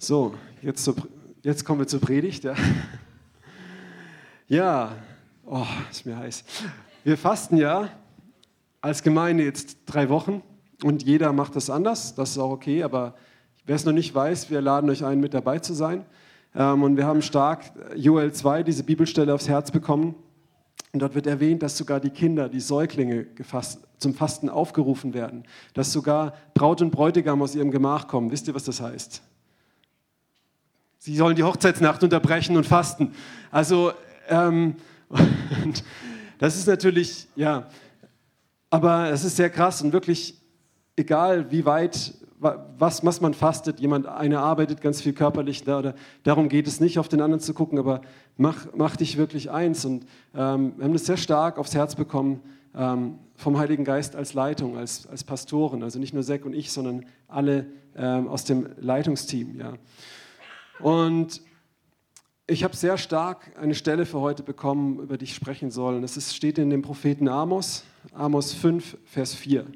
So, jetzt, zur, jetzt kommen wir zur Predigt. Ja, ja. oh, ist mir heiß. Wir fasten ja als Gemeinde jetzt drei Wochen und jeder macht das anders. Das ist auch okay, aber wer es noch nicht weiß, wir laden euch ein, mit dabei zu sein. Ähm, und wir haben stark Joel 2, diese Bibelstelle, aufs Herz bekommen. Und dort wird erwähnt, dass sogar die Kinder, die Säuglinge gefasst, zum Fasten aufgerufen werden. Dass sogar Braut und Bräutigam aus ihrem Gemach kommen. Wisst ihr, was das heißt? Sie sollen die Hochzeitsnacht unterbrechen und fasten. Also, ähm, das ist natürlich, ja, aber es ist sehr krass und wirklich egal, wie weit, was, was man fastet, jemand, einer arbeitet ganz viel körperlich, da, oder, darum geht es nicht, auf den anderen zu gucken, aber mach, mach dich wirklich eins. Und ähm, wir haben das sehr stark aufs Herz bekommen ähm, vom Heiligen Geist als Leitung, als, als Pastoren, also nicht nur Zack und ich, sondern alle ähm, aus dem Leitungsteam. Ja. Und ich habe sehr stark eine Stelle für heute bekommen, über die ich sprechen soll. Und es steht in dem Propheten Amos, Amos 5, Vers 4.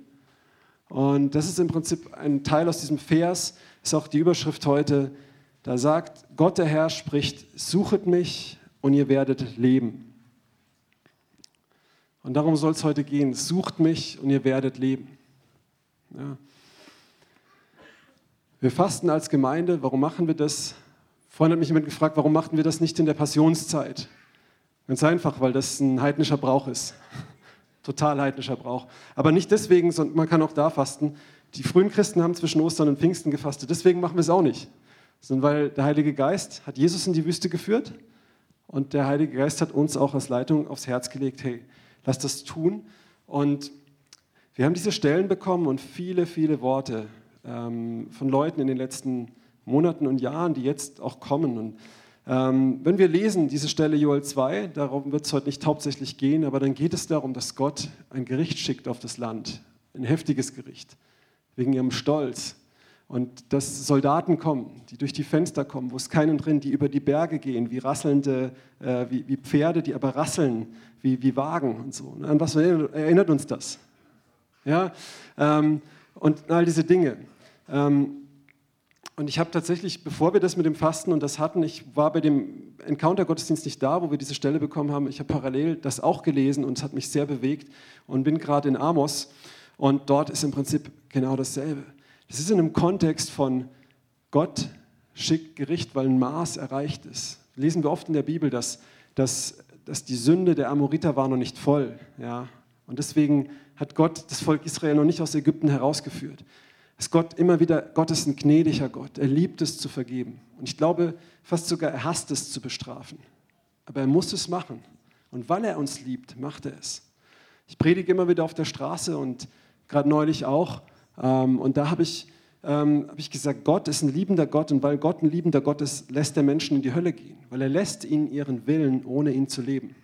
Und das ist im Prinzip ein Teil aus diesem Vers, ist auch die Überschrift heute. Da sagt Gott der Herr spricht, suchet mich und ihr werdet leben. Und darum soll es heute gehen. Sucht mich und ihr werdet leben. Ja. Wir fasten als Gemeinde. Warum machen wir das? Vorhin hat mich jemand gefragt, warum machten wir das nicht in der Passionszeit? Ganz einfach, weil das ein heidnischer Brauch ist. Total heidnischer Brauch. Aber nicht deswegen, sondern man kann auch da fasten. Die frühen Christen haben zwischen Ostern und Pfingsten gefastet. Deswegen machen wir es auch nicht. Sondern weil der Heilige Geist hat Jesus in die Wüste geführt und der Heilige Geist hat uns auch als Leitung aufs Herz gelegt, hey, lass das tun. Und wir haben diese Stellen bekommen und viele, viele Worte ähm, von Leuten in den letzten Jahren Monaten und Jahren, die jetzt auch kommen. Und ähm, wenn wir lesen diese Stelle Joel 2, darum wird es heute nicht hauptsächlich gehen, aber dann geht es darum, dass Gott ein Gericht schickt auf das Land, ein heftiges Gericht, wegen ihrem Stolz. Und dass Soldaten kommen, die durch die Fenster kommen, wo es keinen drin, die über die Berge gehen, wie rasselnde, äh, wie, wie, Pferde, die aber rasseln, wie, wie Wagen und so. An was erinnert uns das? Ja, ähm, und all diese Dinge. Ähm, und ich habe tatsächlich, bevor wir das mit dem Fasten und das hatten, ich war bei dem Encounter-Gottesdienst nicht da, wo wir diese Stelle bekommen haben. Ich habe parallel das auch gelesen und es hat mich sehr bewegt und bin gerade in Amos. Und dort ist im Prinzip genau dasselbe. Das ist in einem Kontext von Gott schickt Gericht, weil ein Maß erreicht ist. Lesen wir oft in der Bibel, dass, dass, dass die Sünde der Amoriter war noch nicht voll. Ja? Und deswegen hat Gott das Volk Israel noch nicht aus Ägypten herausgeführt ist Gott immer wieder, Gott ist ein gnädiger Gott. Er liebt es zu vergeben. Und ich glaube fast sogar, er hasst es zu bestrafen. Aber er muss es machen. Und weil er uns liebt, macht er es. Ich predige immer wieder auf der Straße und gerade neulich auch. Ähm, und da habe ich, ähm, hab ich gesagt, Gott ist ein liebender Gott. Und weil Gott ein liebender Gott ist, lässt er Menschen in die Hölle gehen. Weil er lässt ihnen ihren Willen, ohne ihn zu leben.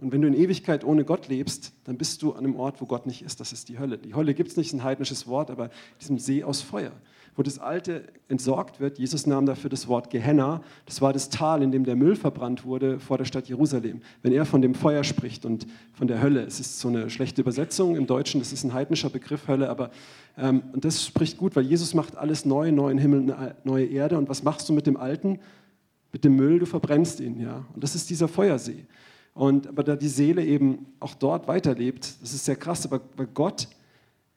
Und wenn du in Ewigkeit ohne Gott lebst, dann bist du an einem Ort, wo Gott nicht ist. Das ist die Hölle. Die Hölle gibt es nicht, ein heidnisches Wort, aber diesem See aus Feuer, wo das Alte entsorgt wird. Jesus nahm dafür das Wort Gehenna. Das war das Tal, in dem der Müll verbrannt wurde vor der Stadt Jerusalem. Wenn er von dem Feuer spricht und von der Hölle, es ist so eine schlechte Übersetzung im Deutschen, das ist ein heidnischer Begriff Hölle, aber ähm, und das spricht gut, weil Jesus macht alles neu, neuen Himmel, neue Erde. Und was machst du mit dem Alten? Mit dem Müll, du verbrennst ihn, ja. Und das ist dieser Feuersee. Und, aber da die Seele eben auch dort weiterlebt, das ist sehr krass, aber, Gott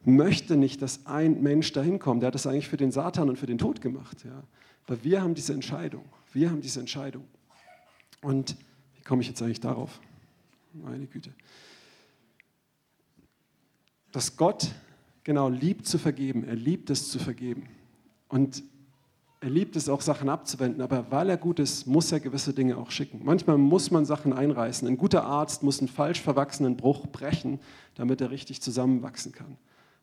möchte nicht, dass ein Mensch dahin kommt. Der hat das eigentlich für den Satan und für den Tod gemacht. Ja. Aber wir haben diese Entscheidung. Wir haben diese Entscheidung. Und wie komme ich jetzt eigentlich darauf? Meine Güte. Dass Gott genau liebt zu vergeben. Er liebt es zu vergeben. Und er liebt es auch, Sachen abzuwenden, aber weil er gut ist, muss er gewisse Dinge auch schicken. Manchmal muss man Sachen einreißen. Ein guter Arzt muss einen falsch verwachsenen Bruch brechen, damit er richtig zusammenwachsen kann.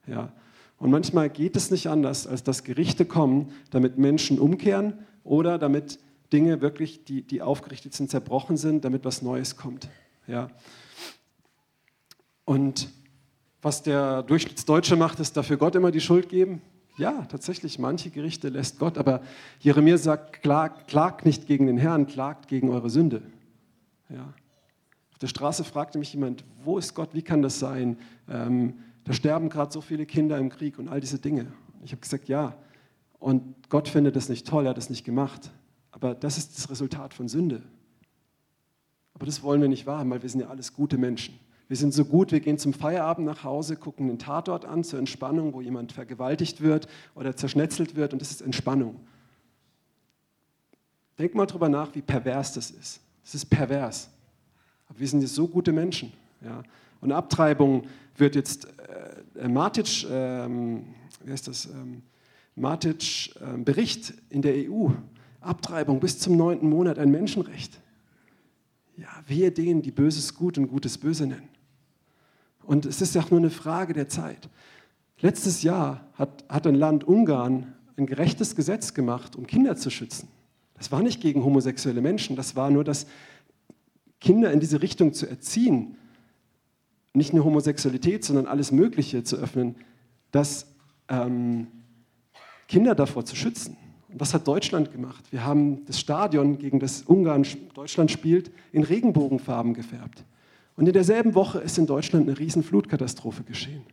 Ja. Und manchmal geht es nicht anders, als dass Gerichte kommen, damit Menschen umkehren oder damit Dinge wirklich, die, die aufgerichtet sind, zerbrochen sind, damit was Neues kommt. Ja. Und was der Durchschnittsdeutsche macht, ist dafür Gott immer die Schuld geben. Ja, tatsächlich, manche Gerichte lässt Gott, aber Jeremia sagt, klagt, klagt nicht gegen den Herrn, klagt gegen eure Sünde. Ja. Auf der Straße fragte mich jemand, wo ist Gott, wie kann das sein? Ähm, da sterben gerade so viele Kinder im Krieg und all diese Dinge. Ich habe gesagt, ja, Und Gott findet das nicht toll, er hat es nicht gemacht. Aber das ist das Resultat von Sünde. Aber das wollen wir nicht wahrhaben, weil wir sind ja alles gute Menschen. Wir sind so gut, wir gehen zum Feierabend nach Hause, gucken den Tatort an zur Entspannung, wo jemand vergewaltigt wird oder zerschnetzelt wird und das ist Entspannung. Denk mal drüber nach, wie pervers das ist. Das ist pervers. Aber wir sind jetzt so gute Menschen. Ja. Und Abtreibung wird jetzt, äh, Matic, ähm, wie heißt das, ähm, Matic äh, Bericht in der EU, Abtreibung bis zum neunten Monat ein Menschenrecht. Ja, wehe denen, die Böses gut und Gutes böse nennen. Und es ist ja auch nur eine Frage der Zeit. Letztes Jahr hat, hat ein Land Ungarn ein gerechtes Gesetz gemacht, um Kinder zu schützen. Das war nicht gegen homosexuelle Menschen, das war nur, dass Kinder in diese Richtung zu erziehen, nicht nur Homosexualität, sondern alles Mögliche zu öffnen, dass ähm, Kinder davor zu schützen. Und was hat Deutschland gemacht? Wir haben das Stadion, gegen das Ungarn Deutschland spielt, in Regenbogenfarben gefärbt. Und in derselben Woche ist in Deutschland eine riesen Flutkatastrophe geschehen.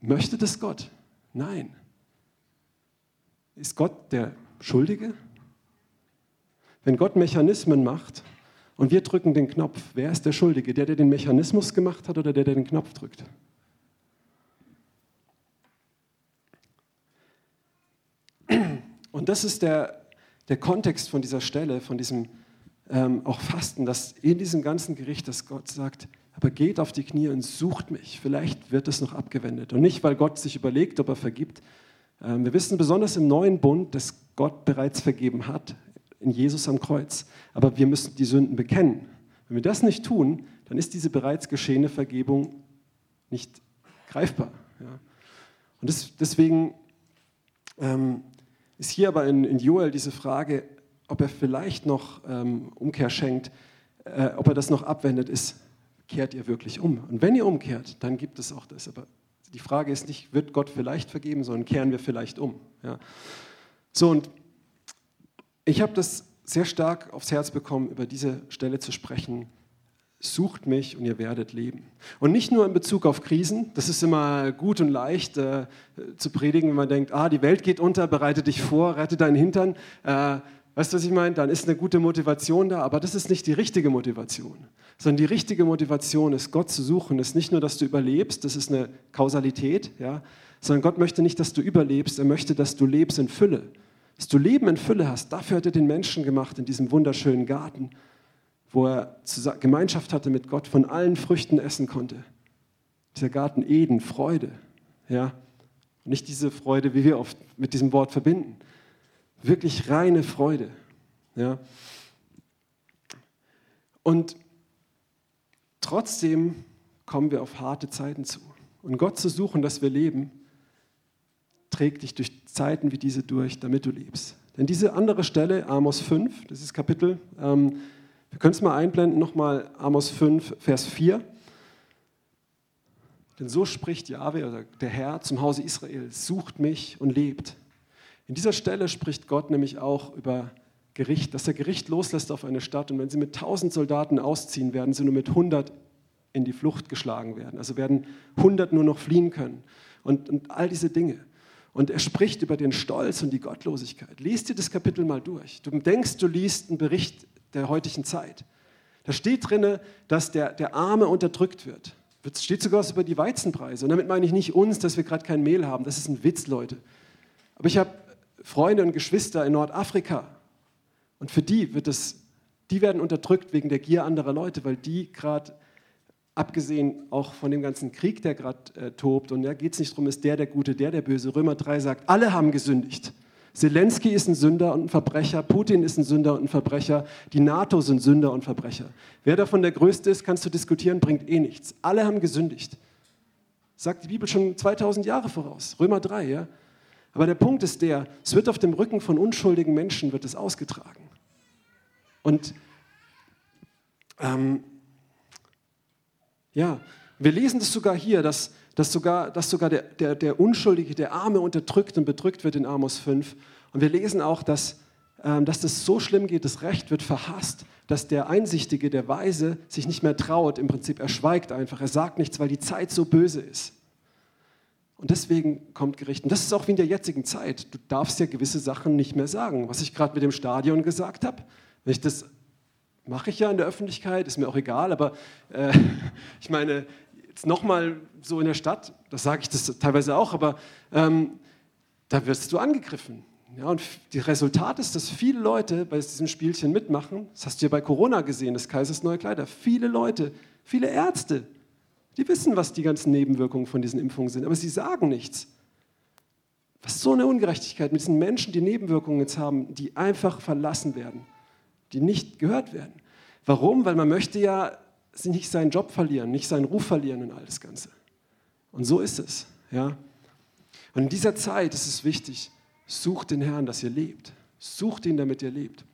Möchte das Gott? Nein. Ist Gott der Schuldige? Wenn Gott Mechanismen macht und wir drücken den Knopf, wer ist der Schuldige? Der, der den Mechanismus gemacht hat oder der, der den Knopf drückt? Und das ist der, der Kontext von dieser Stelle, von diesem ähm, auch Fasten, dass in diesem ganzen Gericht, dass Gott sagt, aber geht auf die Knie und sucht mich. Vielleicht wird es noch abgewendet. Und nicht, weil Gott sich überlegt, ob er vergibt. Ähm, wir wissen besonders im neuen Bund, dass Gott bereits vergeben hat in Jesus am Kreuz. Aber wir müssen die Sünden bekennen. Wenn wir das nicht tun, dann ist diese bereits geschehene Vergebung nicht greifbar. Ja. Und das, deswegen ähm, ist hier aber in, in, Joel diese Frage, ob er vielleicht noch ähm, Umkehr schenkt, äh, ob er das noch abwendet, ist, kehrt ihr wirklich um? Und wenn ihr umkehrt, dann gibt es auch das. Aber die Frage ist nicht, wird Gott vielleicht vergeben, sondern kehren wir vielleicht um. Ja. So, und ich habe das sehr stark aufs Herz bekommen, über diese Stelle zu sprechen. Sucht mich und ihr werdet leben. Und nicht nur in Bezug auf Krisen, das ist immer gut und leicht äh, zu predigen, wenn man denkt, ah, die Welt geht unter, bereite dich vor, rette deinen Hintern. Äh, weißt du, was ich meine? Dann ist eine gute Motivation da, aber das ist nicht die richtige Motivation. Sondern die richtige Motivation ist, Gott zu suchen, ist nicht nur, dass du überlebst, das ist eine Kausalität, ja, sondern Gott möchte nicht, dass du überlebst, er möchte, dass du lebst in Fülle. Dass du Leben in Fülle hast, dafür hat er den Menschen gemacht in diesem wunderschönen Garten, wo er Gemeinschaft hatte mit Gott, von allen Früchten essen konnte. Dieser Garten Eden, Freude. Ja? Nicht diese Freude, wie wir oft mit diesem Wort verbinden. Wirklich reine Freude. Ja? Und trotzdem kommen wir auf harte Zeiten zu. Und Gott zu suchen, dass wir leben, trägt dich durch Zeiten wie diese durch, damit du lebst. Denn diese andere Stelle, Amos 5, das ist Kapitel, ähm, wir können es mal einblenden, nochmal Amos 5, Vers 4. Denn so spricht Jahwe, oder der Herr, zum Hause Israel, sucht mich und lebt. In dieser Stelle spricht Gott nämlich auch über Gericht, dass er Gericht loslässt auf eine Stadt und wenn sie mit 1000 Soldaten ausziehen, werden sie nur mit 100 in die Flucht geschlagen werden. Also werden 100 nur noch fliehen können. Und, und all diese Dinge. Und er spricht über den Stolz und die Gottlosigkeit. Lies dir das Kapitel mal durch. Du denkst, du liest einen Bericht der heutigen Zeit. Da steht drin, dass der, der Arme unterdrückt wird. Es steht sogar was über die Weizenpreise. Und damit meine ich nicht uns, dass wir gerade kein Mehl haben. Das ist ein Witz, Leute. Aber ich habe Freunde und Geschwister in Nordafrika. Und für die wird es, die werden unterdrückt wegen der Gier anderer Leute, weil die gerade abgesehen auch von dem ganzen Krieg, der gerade äh, tobt, und da geht es nicht darum, ist der der Gute, der der Böse. Römer 3 sagt, alle haben gesündigt. Zelensky ist ein Sünder und ein Verbrecher, Putin ist ein Sünder und ein Verbrecher, die NATO sind Sünder und Verbrecher. Wer davon der Größte ist, kannst du diskutieren, bringt eh nichts. Alle haben gesündigt. Sagt die Bibel schon 2000 Jahre voraus, Römer 3, ja. Aber der Punkt ist der, es wird auf dem Rücken von unschuldigen Menschen wird es ausgetragen. Und ähm, ja, wir lesen das sogar hier, dass, dass sogar, dass sogar der, der, der Unschuldige, der Arme unterdrückt und bedrückt wird in Amos 5. Und wir lesen auch, dass, ähm, dass das so schlimm geht, das Recht wird verhasst, dass der Einsichtige, der Weise sich nicht mehr traut, im Prinzip er schweigt einfach, er sagt nichts, weil die Zeit so böse ist. Und deswegen kommt Gericht. Und das ist auch wie in der jetzigen Zeit. Du darfst ja gewisse Sachen nicht mehr sagen. Was ich gerade mit dem Stadion gesagt habe, das mache ich ja in der Öffentlichkeit, ist mir auch egal, aber äh, ich meine, jetzt nochmal so in der Stadt, das sage ich das teilweise auch, aber ähm, da wirst du angegriffen. Ja, und das Resultat ist, dass viele Leute bei diesem Spielchen mitmachen. Das hast du ja bei Corona gesehen, das Kaisers neue Kleider. Viele Leute, viele Ärzte, die wissen, was die ganzen Nebenwirkungen von diesen Impfungen sind, aber sie sagen nichts. Was ist so eine Ungerechtigkeit mit diesen Menschen, die Nebenwirkungen jetzt haben, die einfach verlassen werden, die nicht gehört werden. Warum? Weil man möchte ja nicht seinen Job verlieren, nicht seinen Ruf verlieren und all das Ganze. Und so ist es. Ja? Und in dieser Zeit ist es wichtig, sucht den Herrn, dass ihr lebt. Sucht ihn, damit ihr lebt.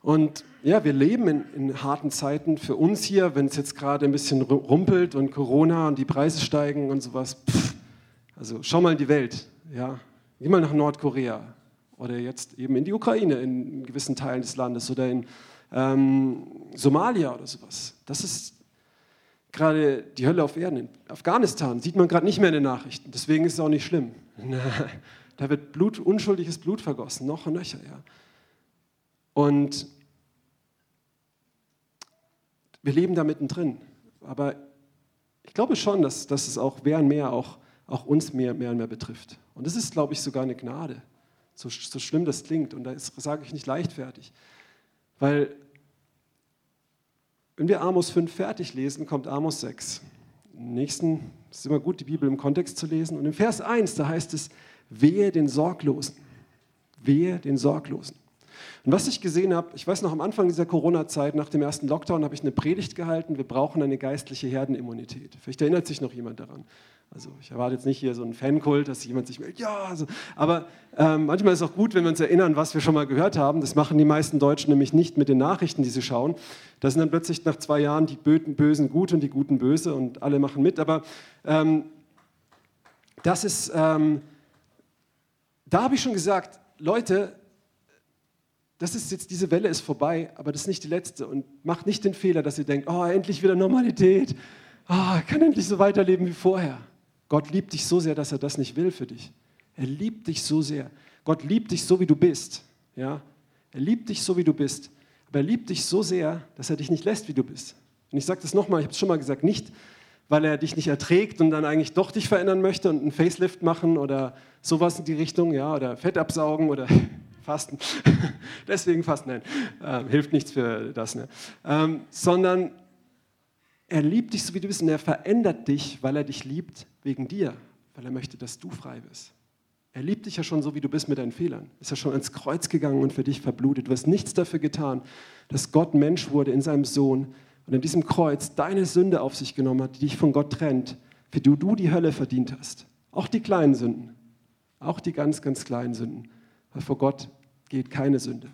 Und ja, wir leben in, in, harten Zeiten für uns hier, wenn es jetzt gerade ein bisschen rumpelt und Corona und die Preise steigen und sowas. Pff, also schau mal in die Welt, ja. Geh mal nach Nordkorea oder jetzt eben in die Ukraine in gewissen Teilen des Landes oder in ähm, Somalia oder sowas. Das ist gerade die Hölle auf Erden. In Afghanistan sieht man gerade nicht mehr in den Nachrichten, deswegen ist es auch nicht schlimm. da wird Blut, unschuldiges Blut vergossen, noch und nöcher, ja. Und wir leben da mittendrin. Aber ich glaube schon, dass, dass es auch mehr und mehr auch, auch uns mehr, mehr und mehr betrifft. Und das ist, glaube ich, sogar eine Gnade. So, so schlimm das klingt. Und das sage ich nicht leichtfertig. Weil, wenn wir Amos 5 fertig lesen, kommt Amos 6. Im nächsten ist immer gut, die Bibel im Kontext zu lesen. Und im Vers 1, da heißt es, wehe den Sorglosen. Wehe den Sorglosen. Und was ich gesehen habe, ich weiß noch am Anfang dieser Corona-Zeit, nach dem ersten Lockdown, habe ich eine Predigt gehalten, wir brauchen eine geistliche Herdenimmunität. Vielleicht erinnert sich noch jemand daran. Also ich erwarte jetzt nicht hier so einen Fankult, dass jemand sich meldet, ja, also, aber ähm, manchmal ist es auch gut, wenn wir uns erinnern, was wir schon mal gehört haben. Das machen die meisten Deutschen nämlich nicht mit den Nachrichten, die sie schauen. Da sind dann plötzlich nach zwei Jahren die Bösen gut und die Guten böse und alle machen mit. Aber ähm, das ist, ähm, da habe ich schon gesagt, Leute, das ist jetzt, diese Welle ist vorbei, aber das ist nicht die letzte. Und macht nicht den Fehler, dass ihr denkt, oh, endlich wieder Normalität. Oh, ich kann endlich so weiterleben wie vorher. Gott liebt dich so sehr, dass er das nicht will für dich. Er liebt dich so sehr. Gott liebt dich so, wie du bist. Ja? Er liebt dich so, wie du bist. Aber er liebt dich so sehr, dass er dich nicht lässt, wie du bist. Und ich sage das nochmal, ich habe es schon mal gesagt, nicht, weil er dich nicht erträgt und dann eigentlich doch dich verändern möchte und einen Facelift machen oder sowas in die Richtung, ja, oder Fett absaugen oder Fasten. Deswegen Fasten, nein, äh, hilft nichts für das. Ne? Ähm, sondern er liebt dich so, wie du bist und er verändert dich, weil er dich liebt wegen dir, weil er möchte, dass du frei bist. Er liebt dich ja schon so, wie du bist mit deinen Fehlern. Ist ja schon ins Kreuz gegangen und für dich verblutet. Du hast nichts dafür getan, dass Gott Mensch wurde in seinem Sohn und in diesem Kreuz deine Sünde auf sich genommen hat, die dich von Gott trennt, für die du die Hölle verdient hast. Auch die kleinen Sünden. Auch die ganz, ganz kleinen Sünden. Weil vor Gott geht keine Sünde.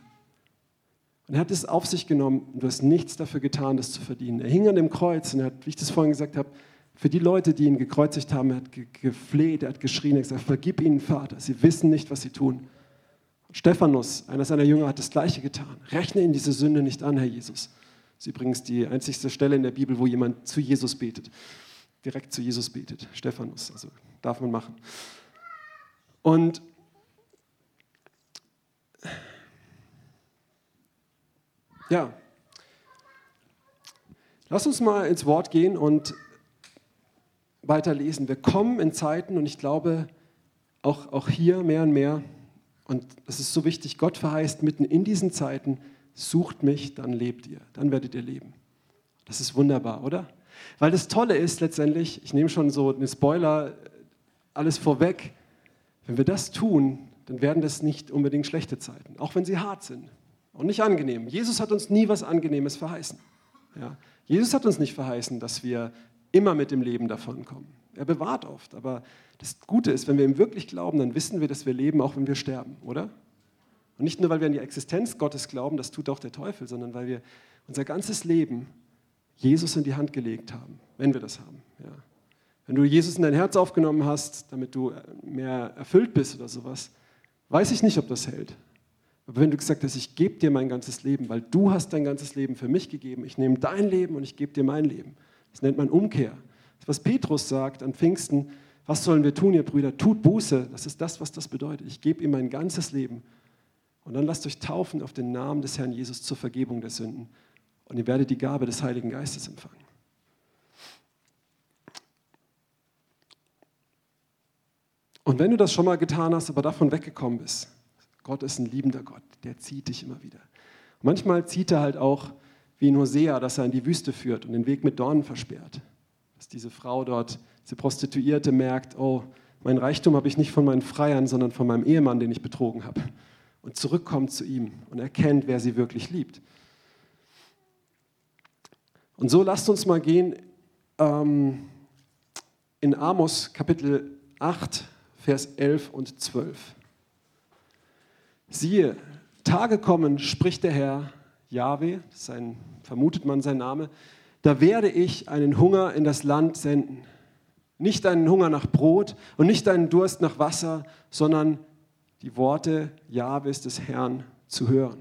Und er hat es auf sich genommen und du hast nichts dafür getan, das zu verdienen. Er hing an dem Kreuz und er hat, wie ich das vorhin gesagt habe, für die Leute, die ihn gekreuzigt haben, er hat gefleht, er hat geschrien, er hat gesagt, vergib ihnen, Vater, sie wissen nicht, was sie tun. Und Stephanus, einer seiner Jünger, hat das Gleiche getan. Rechne ihnen diese Sünde nicht an, Herr Jesus. Das ist übrigens die einzigste Stelle in der Bibel, wo jemand zu Jesus betet. Direkt zu Jesus betet. Stephanus, also darf man machen. Und Ja. Lass uns mal ins Wort gehen und weiterlesen. Wir kommen in Zeiten und ich glaube auch, auch hier mehr und mehr, und das ist so wichtig, Gott verheißt mitten in diesen Zeiten, sucht mich, dann lebt ihr, dann werdet ihr leben. Das ist wunderbar, oder? Weil das Tolle ist letztendlich, ich nehme schon so einen Spoiler, alles vorweg, wenn wir das tun, dann werden das nicht unbedingt schlechte Zeiten, auch wenn sie hart sind und nicht angenehm. Jesus hat uns nie was Angenehmes verheißen. Ja. Jesus hat uns nicht verheißen, dass wir immer mit dem Leben davonkommen. Er bewahrt oft, aber das Gute ist, wenn wir ihm wirklich glauben, dann wissen wir, dass wir leben, auch wenn wir sterben, oder? Und nicht nur, weil wir an die Existenz Gottes glauben, das tut auch der Teufel, sondern weil wir unser ganzes Leben Jesus in die Hand gelegt haben, wenn wir das haben. Ja. Wenn du Jesus in dein Herz aufgenommen hast, damit du mehr erfüllt bist oder sowas, weiß ich nicht, ob das hält. Aber wenn du gesagt hast, ich gebe dir mein ganzes Leben, weil du hast dein ganzes Leben für mich gegeben, ich nehme dein Leben und ich gebe dir mein Leben. Das nennt man Umkehr. Was Petrus sagt an Pfingsten, was sollen wir tun, ihr Brüder? Tut Buße. Das ist das, was das bedeutet. Ich gebe ihm mein ganzes Leben. Und dann lasst euch taufen auf den Namen des Herrn Jesus zur Vergebung der Sünden. Und ihr werdet die Gabe des Heiligen Geistes empfangen. Und wenn du das schon mal getan hast, aber davon weggekommen bist, Gott ist ein liebender Gott, der zieht dich immer wieder. Und manchmal zieht er halt auch wie in Hosea, dass er in die Wüste führt und den Weg mit Dornen versperrt. Dass diese Frau dort, diese Prostituierte merkt, oh, mein Reichtum habe ich nicht von meinen Freiern, sondern von meinem Ehemann, den ich betrogen habe. Und zurückkommt zu ihm und erkennt, wer sie wirklich liebt. Und so lasst uns mal gehen ähm, in Amos Kapitel 8, Vers 11 und 12. Siehe, Tage kommen, spricht der Herr, Jahwe, vermutet man sein Name, da werde ich einen Hunger in das Land senden. Nicht einen Hunger nach Brot und nicht einen Durst nach Wasser, sondern die Worte Jahwes des Herrn zu hören.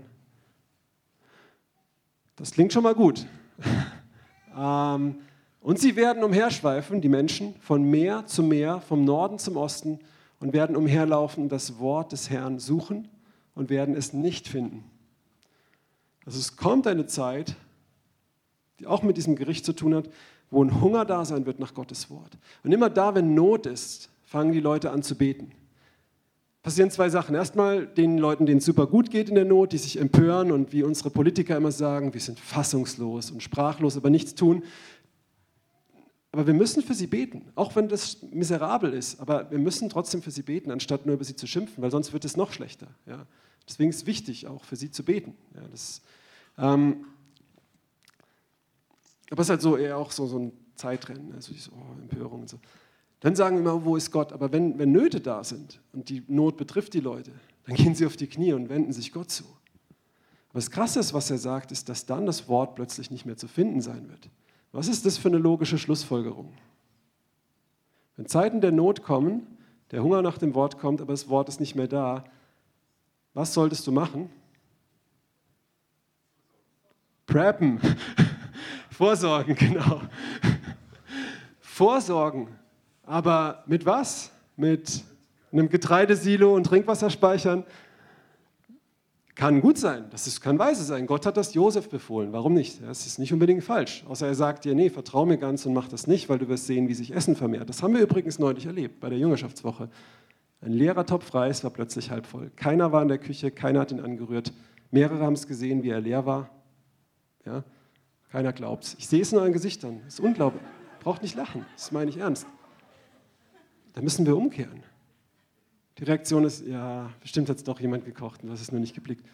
Das klingt schon mal gut. ähm, und sie werden umherschweifen, die Menschen, von Meer zu Meer, vom Norden zum Osten und werden umherlaufen das Wort des Herrn suchen und werden es nicht finden. Also es kommt eine Zeit, die auch mit diesem Gericht zu tun hat, wo ein Hunger da sein wird nach Gottes Wort. Und immer da, wenn Not ist, fangen die Leute an zu beten. Passieren zwei Sachen. Erstmal den Leuten, denen es super gut geht in der Not, die sich empören und wie unsere Politiker immer sagen, wir sind fassungslos und sprachlos, aber nichts tun. Aber wir müssen für sie beten, auch wenn das miserabel ist. Aber wir müssen trotzdem für sie beten, anstatt nur über sie zu schimpfen, weil sonst wird es noch schlechter. Ja. Deswegen ist es wichtig, auch für sie zu beten. Ja, das, ähm, aber es ist halt so eher auch so, so ein Zeitrennen, also so, oh, Empörung und so. Dann sagen wir immer, wo ist Gott? Aber wenn, wenn Nöte da sind und die Not betrifft die Leute, dann gehen sie auf die Knie und wenden sich Gott zu. Aber das Krasse ist, was er sagt, ist, dass dann das Wort plötzlich nicht mehr zu finden sein wird. Was ist das für eine logische Schlussfolgerung? Wenn Zeiten der Not kommen, der Hunger nach dem Wort kommt, aber das Wort ist nicht mehr da, was solltest du machen? Preppen. Vorsorgen, genau. Vorsorgen. Aber mit was? Mit einem Getreidesilo und Trinkwasserspeichern? Kann gut sein, das ist, kann weise sein. Gott hat das Josef befohlen. Warum nicht? Das ist nicht unbedingt falsch. Außer er sagt dir, nee, vertrau mir ganz und mach das nicht, weil du wirst sehen, wie sich Essen vermehrt. Das haben wir übrigens neulich erlebt bei der Jüngerschaftswoche. Ein leerer Topf Reis war plötzlich halb voll. Keiner war in der Küche, keiner hat ihn angerührt. Mehrere haben es gesehen, wie er leer war. Ja? Keiner glaubt es. Ich sehe es in euren Gesichtern. Das ist unglaublich. Braucht nicht lachen. Das meine ich ernst. Da müssen wir umkehren. Die Reaktion ist, ja, bestimmt hat es doch jemand gekocht und du hast es nur nicht geblickt.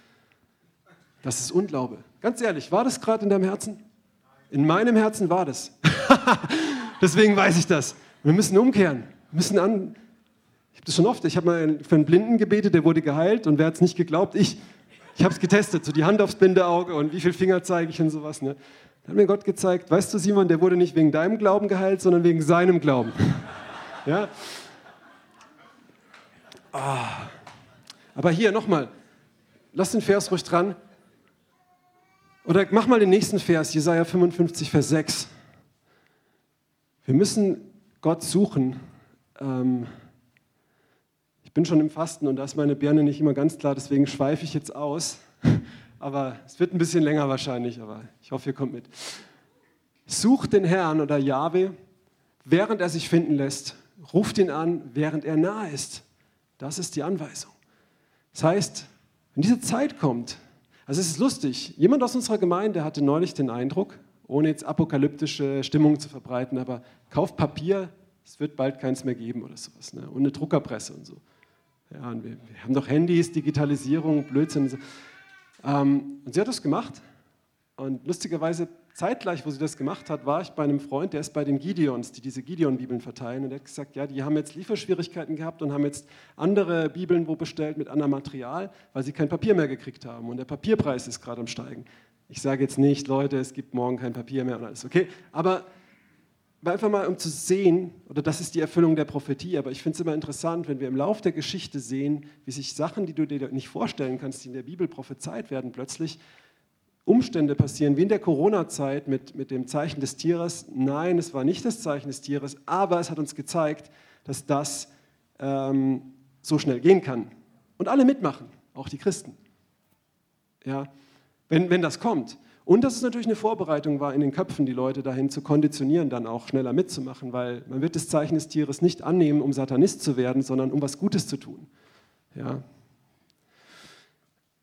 Das ist Unglaube. Ganz ehrlich, war das gerade in deinem Herzen? In meinem Herzen war das. Deswegen weiß ich das. Wir müssen umkehren. Wir müssen an. Ich habe das schon oft. Ich habe mal für einen Blinden gebetet, der wurde geheilt und wer hat es nicht geglaubt? Ich. Ich habe es getestet, so die Hand aufs blinde Auge und wie viele Finger zeige ich und sowas. Ne? Dann hat mir Gott gezeigt, weißt du, Simon, der wurde nicht wegen deinem Glauben geheilt, sondern wegen seinem Glauben. ja? Ah. Aber hier nochmal, lass den Vers ruhig dran. Oder mach mal den nächsten Vers, Jesaja 55, Vers 6. Wir müssen Gott suchen. Ähm, ich bin schon im Fasten und da ist meine Birne nicht immer ganz klar, deswegen schweife ich jetzt aus. Aber es wird ein bisschen länger wahrscheinlich, aber ich hoffe, ihr kommt mit. Sucht den Herrn oder Jahwe, während er sich finden lässt. Ruft ihn an, während er nahe ist. Das ist die Anweisung. Das heißt, wenn diese Zeit kommt, also es ist lustig, jemand aus unserer Gemeinde hatte neulich den Eindruck, ohne jetzt apokalyptische Stimmung zu verbreiten, aber kauft Papier, es wird bald keins mehr geben oder sowas. Ne? Und eine Druckerpresse und so. Ja, und wir, wir haben doch Handys, Digitalisierung, Blödsinn. Und, so. ähm, und sie hat das gemacht. Und lustigerweise zeitgleich, wo sie das gemacht hat, war ich bei einem Freund, der ist bei den Gideons, die diese Gideon-Bibeln verteilen. Und der hat gesagt, ja, die haben jetzt Lieferschwierigkeiten gehabt und haben jetzt andere Bibeln wo bestellt mit anderem Material, weil sie kein Papier mehr gekriegt haben. Und der Papierpreis ist gerade am Steigen. Ich sage jetzt nicht, Leute, es gibt morgen kein Papier mehr und alles, okay? Aber einfach mal, um zu sehen, oder das ist die Erfüllung der Prophetie, aber ich finde es immer interessant, wenn wir im Lauf der Geschichte sehen, wie sich Sachen, die du dir nicht vorstellen kannst, die in der Bibel prophezeit werden, plötzlich Umstände passieren, wie in der Corona-Zeit mit, mit dem Zeichen des Tieres. Nein, es war nicht das Zeichen des Tieres, aber es hat uns gezeigt, dass das ähm, so schnell gehen kann. Und alle mitmachen, auch die Christen. Ja, wenn, wenn das kommt. Und dass es natürlich eine Vorbereitung war, in den Köpfen die Leute dahin zu konditionieren, dann auch schneller mitzumachen, weil man wird das Zeichen des Tieres nicht annehmen, um Satanist zu werden, sondern um was Gutes zu tun. Ja.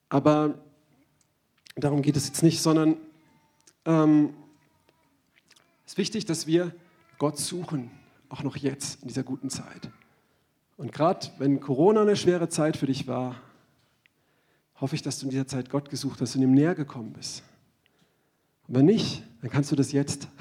Aber darum geht es jetzt nicht, sondern ähm, es ist wichtig, dass wir Gott suchen, auch noch jetzt in dieser guten Zeit. Und gerade wenn Corona eine schwere Zeit für dich war, hoffe ich, dass du in dieser Zeit Gott gesucht hast und ihm näher gekommen bist. Und wenn nicht, dann kannst du das jetzt.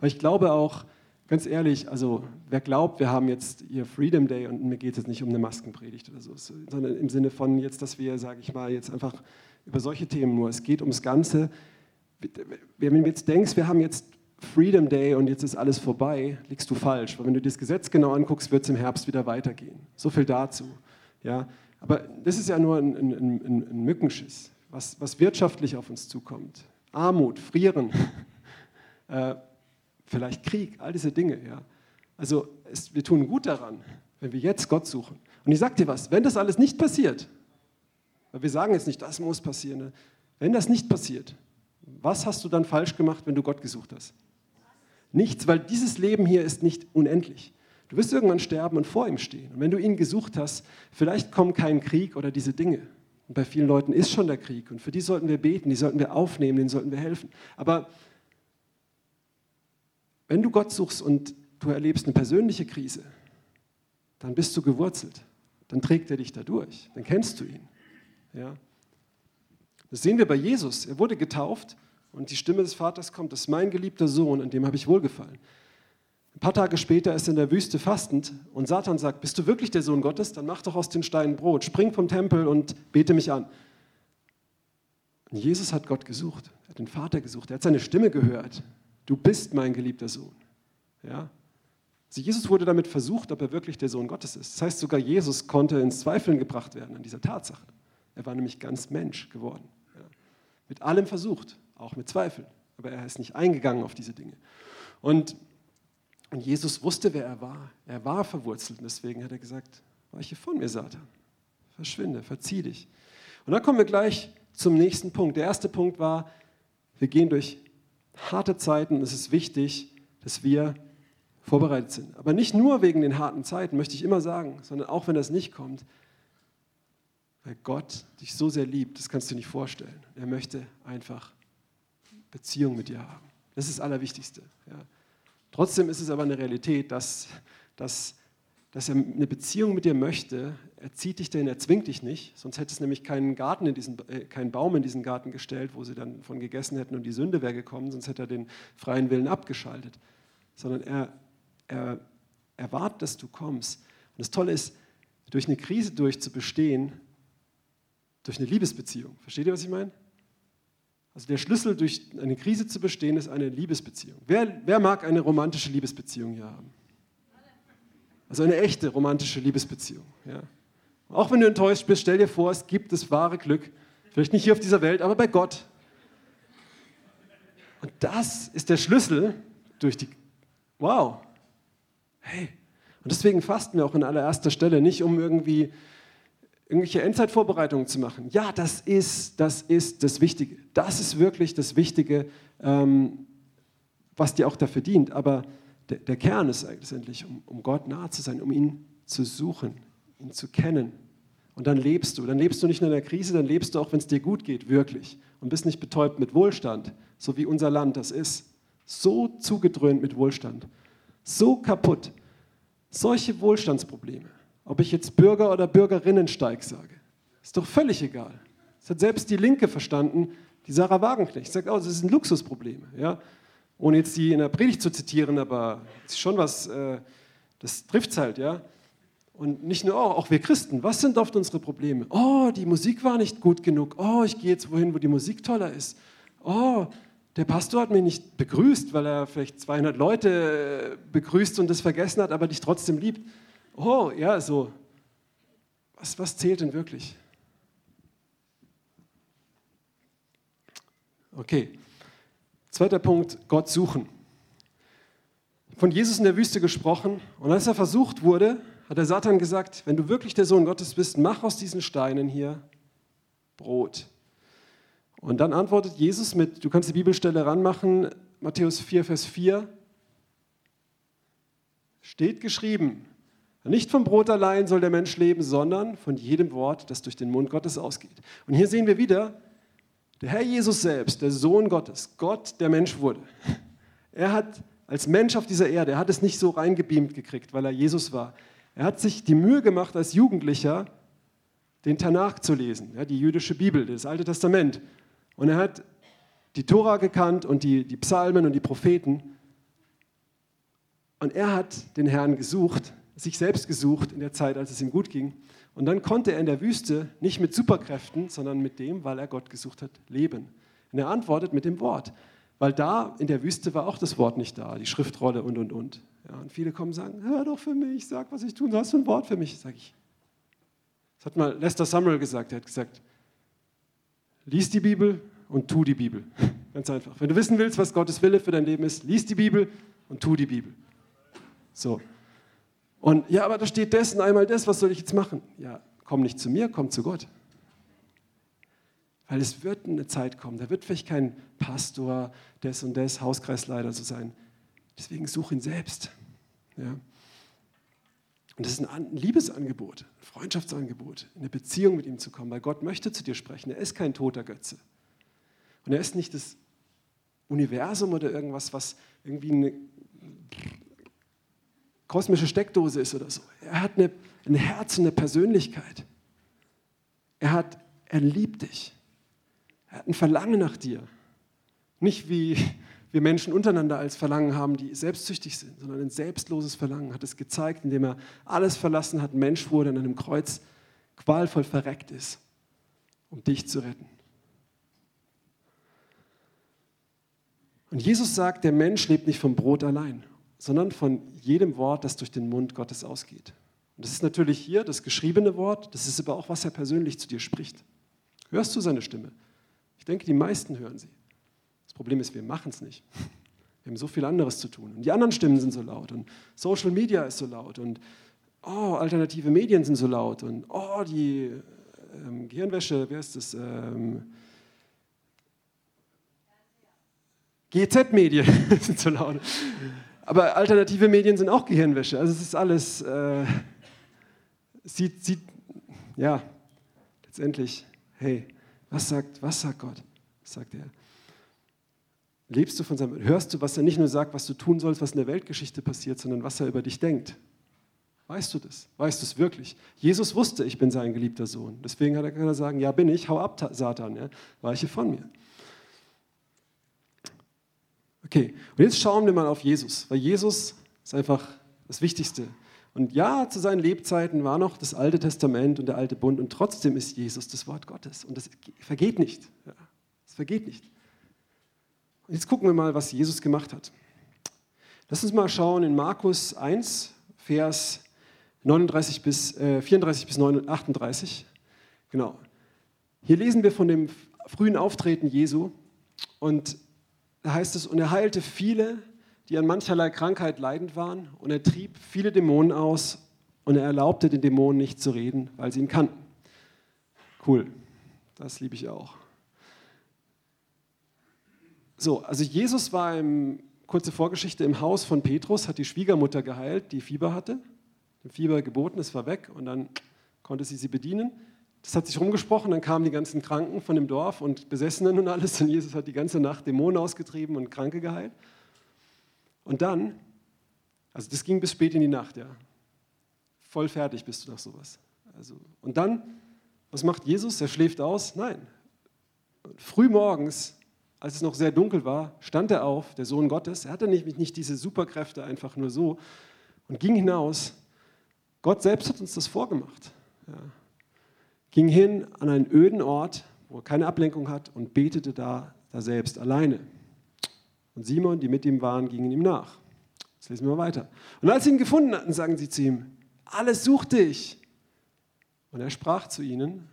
Weil ich glaube auch, ganz ehrlich, also wer glaubt, wir haben jetzt hier Freedom Day und mir geht es nicht um eine Maskenpredigt oder so, sondern im Sinne von jetzt, dass wir, sage ich mal, jetzt einfach über solche Themen nur, es geht ums Ganze. Wenn du jetzt denkst, wir haben jetzt Freedom Day und jetzt ist alles vorbei, liegst du falsch. Weil wenn du das Gesetz genau anguckst, wird es im Herbst wieder weitergehen. So viel dazu. Ja? Aber das ist ja nur ein, ein, ein, ein Mückenschiss, was, was, wirtschaftlich auf uns zukommt. Armut, Frieren, äh, vielleicht Krieg, all diese Dinge. Ja? Also es, wir tun gut daran, wenn wir jetzt Gott suchen. Und ich sage dir was, wenn das alles nicht passiert, wir sagen jetzt nicht, das muss passieren, ne? wenn das nicht passiert, was hast du dann falsch gemacht, wenn du Gott gesucht hast? Nichts, weil dieses Leben hier ist nicht unendlich. Du wirst irgendwann sterben und vor ihm stehen. Und wenn du ihn gesucht hast, vielleicht kommt kein Krieg oder diese Dinge. Und bei vielen Leuten ist schon der Krieg. Und für die sollten wir beten, die sollten wir aufnehmen, denen sollten wir helfen. Aber wenn du Gott suchst und du erlebst eine persönliche Krise, dann bist du gewurzelt. Dann trägt er dich da durch. Dann kennst du ihn. Ja? Das sehen wir bei Jesus. Er wurde getauft und die Stimme des Vaters kommt, das ist mein geliebter Sohn, an dem habe ich wohlgefallen. Ein paar Tage später ist er in der Wüste fastend und Satan sagt, bist du wirklich der Sohn Gottes? Dann mach doch aus den Steinen Brot, spring vom Tempel und bete mich an. Und Jesus hat Gott gesucht, er hat den Vater gesucht, er hat seine Stimme gehört. Du bist mein geliebter Sohn. Ja? Also Jesus wurde damit versucht, ob er wirklich der Sohn Gottes ist. Das heißt, sogar Jesus konnte ins Zweifeln gebracht werden an dieser Tatsache. Er war nämlich ganz Mensch geworden. Ja? Mit allem versucht auch mit Zweifeln. Aber er ist nicht eingegangen auf diese Dinge. Und, und Jesus wusste, wer er war. Er war verwurzelt. Und deswegen hat er gesagt, weiche von mir, Satan. Verschwinde, verzieh dich. Und dann kommen wir gleich zum nächsten Punkt. Der erste Punkt war, wir gehen durch harte Zeiten. Es ist wichtig, dass wir vorbereitet sind. Aber nicht nur wegen den harten Zeiten, möchte ich immer sagen, sondern auch wenn das nicht kommt, weil Gott dich so sehr liebt, das kannst du nicht vorstellen. Er möchte einfach Beziehung mit dir haben. Das ist das Allerwichtigste. Ja. Trotzdem ist es aber eine Realität, dass, dass, dass er eine Beziehung mit dir möchte. Er zieht dich dahin, er zwingt dich nicht, sonst hätte es nämlich keinen, Garten in diesen, äh, keinen Baum in diesen Garten gestellt, wo sie dann von gegessen hätten und die Sünde wäre gekommen, sonst hätte er den freien Willen abgeschaltet. Sondern er, er erwartet, dass du kommst. Und das Tolle ist, durch eine Krise durchzubestehen, durch eine Liebesbeziehung. Versteht ihr, was ich meine? Also der Schlüssel, durch eine Krise zu bestehen, ist eine Liebesbeziehung. Wer, wer mag eine romantische Liebesbeziehung hier haben? Also eine echte romantische Liebesbeziehung. Ja. Auch wenn du enttäuscht bist, stell dir vor, es gibt das wahre Glück. Vielleicht nicht hier auf dieser Welt, aber bei Gott. Und das ist der Schlüssel durch die... Wow. Hey. Und deswegen fasten wir auch an allererster Stelle nicht, um irgendwie irgendwelche Endzeitvorbereitungen zu machen. Ja, das ist, das ist das Wichtige. Das ist wirklich das Wichtige, ähm, was dir auch dafür dient. Aber der, der Kern ist letztendlich, um, um Gott nahe zu sein, um ihn zu suchen, ihn zu kennen. Und dann lebst du. Dann lebst du nicht nur in der Krise, dann lebst du auch, wenn es dir gut geht, wirklich. Und bist nicht betäubt mit Wohlstand, so wie unser Land das ist. So zugedröhnt mit Wohlstand. So kaputt. Solche Wohlstandsprobleme. Ob ich jetzt Bürger oder Bürgerinnensteig sage, ist doch völlig egal. Das hat selbst die Linke verstanden, die Sarah Wagenknecht. Sagt, oh, das sind Luxusprobleme. Ja? Ohne jetzt die in der Predigt zu zitieren, aber es ist schon was, äh, das trifft es halt. Ja? Und nicht nur, oh, auch wir Christen, was sind oft unsere Probleme? Oh, die Musik war nicht gut genug. Oh, ich gehe jetzt wohin, wo die Musik toller ist. Oh, der Pastor hat mich nicht begrüßt, weil er vielleicht 200 Leute äh, begrüßt und das vergessen hat, aber dich trotzdem liebt oh ja, so, was, was zählt denn wirklich? Okay. Zweiter Punkt, Gott suchen. Von Jesus in der Wüste gesprochen und als er versucht wurde, hat der Satan gesagt, wenn du wirklich der Sohn Gottes bist, mach aus diesen Steinen hier Brot. Und dann antwortet Jesus mit, du kannst die Bibelstelle ranmachen, Matthäus 4, Vers 4, steht geschrieben, nicht vom Brot allein soll der Mensch leben, sondern von jedem Wort, das durch den Mund Gottes ausgeht. Und hier sehen wir wieder, der Herr Jesus selbst, der Sohn Gottes, Gott, der Mensch wurde. Er hat als Mensch auf dieser Erde, er hat es nicht so reingebeamt gekriegt, weil er Jesus war. Er hat sich die Mühe gemacht, als Jugendlicher den Tanakh zu lesen, ja, die jüdische Bibel, das Alte Testament. Und er hat die Tora gekannt und die, die Psalmen und die Propheten. Und er hat den Herrn gesucht, sich selbst gesucht in der Zeit, als es ihm gut ging. Und dann konnte er in der Wüste nicht mit Superkräften, sondern mit dem, weil er Gott gesucht hat, leben. Und er antwortet mit dem Wort. Weil da in der Wüste war auch das Wort nicht da, die Schriftrolle und und und. Ja, und viele kommen und sagen: Hör doch für mich, sag, was ich tun soll. Hast du ein Wort für mich? Sag ich. Das hat mal Lester Summerall gesagt. Er hat gesagt: Lies die Bibel und tu die Bibel. Ganz einfach. Wenn du wissen willst, was Gottes Wille für dein Leben ist, lies die Bibel und tu die Bibel. So. Und ja, aber da steht das und einmal das, was soll ich jetzt machen? Ja, komm nicht zu mir, komm zu Gott. Weil es wird eine Zeit kommen, da wird vielleicht kein Pastor, des und des, Hauskreisleiter so sein. Deswegen such ihn selbst. Ja. Und das ist ein Liebesangebot, ein Freundschaftsangebot, in eine Beziehung mit ihm zu kommen, weil Gott möchte zu dir sprechen. Er ist kein toter Götze. Und er ist nicht das Universum oder irgendwas, was irgendwie eine kosmische Steckdose ist oder so. Er hat eine, ein Herz und eine Persönlichkeit. Er, hat, er liebt dich. Er hat ein Verlangen nach dir. Nicht wie wir Menschen untereinander als Verlangen haben, die selbstsüchtig sind, sondern ein selbstloses Verlangen hat es gezeigt, indem er alles verlassen hat, Mensch wurde, an einem Kreuz qualvoll verreckt ist, um dich zu retten. Und Jesus sagt, der Mensch lebt nicht vom Brot allein sondern von jedem Wort, das durch den Mund Gottes ausgeht. Und das ist natürlich hier das geschriebene Wort, das ist aber auch, was er persönlich zu dir spricht. Hörst du seine Stimme? Ich denke, die meisten hören sie. Das Problem ist, wir machen es nicht. Wir haben so viel anderes zu tun. Und die anderen Stimmen sind so laut und Social Media ist so laut und oh, alternative Medien sind so laut und oh, die ähm, Gehirnwäsche, wer ist das? Ähm, GZ-Medien sind so laut. Aber alternative Medien sind auch Gehirnwäsche. Also es ist alles, äh, sieht, sieht, ja, letztendlich, hey, was sagt, was sagt Gott? Was sagt er? Lebst du von seinem, hörst du, was er nicht nur sagt, was du tun sollst, was in der Weltgeschichte passiert, sondern was er über dich denkt? Weißt du das? Weißt du es wirklich? Jesus wusste, ich bin sein geliebter Sohn. Deswegen hat er können sagen, ja bin ich, hau ab, Satan, ja, weiche von mir. Okay, und jetzt schauen wir mal auf Jesus, weil Jesus ist einfach das Wichtigste. Und ja, zu seinen Lebzeiten war noch das Alte Testament und der Alte Bund und trotzdem ist Jesus das Wort Gottes und das vergeht nicht. Ja, vergeht nicht. Und jetzt gucken wir mal, was Jesus gemacht hat. Lass uns mal schauen in Markus 1, Vers 39 bis, äh, 34 bis 38. Genau. Hier lesen wir von dem frühen Auftreten Jesu und da heißt es, und er heilte viele, die an mancherlei Krankheit leidend waren, und er trieb viele Dämonen aus, und er erlaubte den Dämonen nicht zu reden, weil sie ihn kannten. Cool, das liebe ich auch. So, also Jesus war im, kurze Vorgeschichte, im Haus von Petrus, hat die Schwiegermutter geheilt, die Fieber hatte, dem Fieber geboten, es war weg und dann konnte sie sie bedienen. Das hat sich rumgesprochen, dann kamen die ganzen Kranken von dem Dorf und Besessenen und alles und Jesus hat die ganze Nacht Dämonen ausgetrieben und Kranke geheilt. Und dann, also das ging bis spät in die Nacht, ja. Voll fertig bist du nach sowas. Also, und dann, was macht Jesus? Er schläft aus? Nein. Früh morgens, als es noch sehr dunkel war, stand er auf, der Sohn Gottes. Er hatte nicht, nicht diese Superkräfte einfach nur so und ging hinaus. Gott selbst hat uns das vorgemacht. Ja ging hin an einen öden Ort, wo er keine Ablenkung hat und betete da, da selbst alleine. Und Simon, die mit ihm waren, gingen ihm nach. Jetzt lesen wir mal weiter. Und als sie ihn gefunden hatten, sagen sie zu ihm, alles sucht dich. Und er sprach zu ihnen,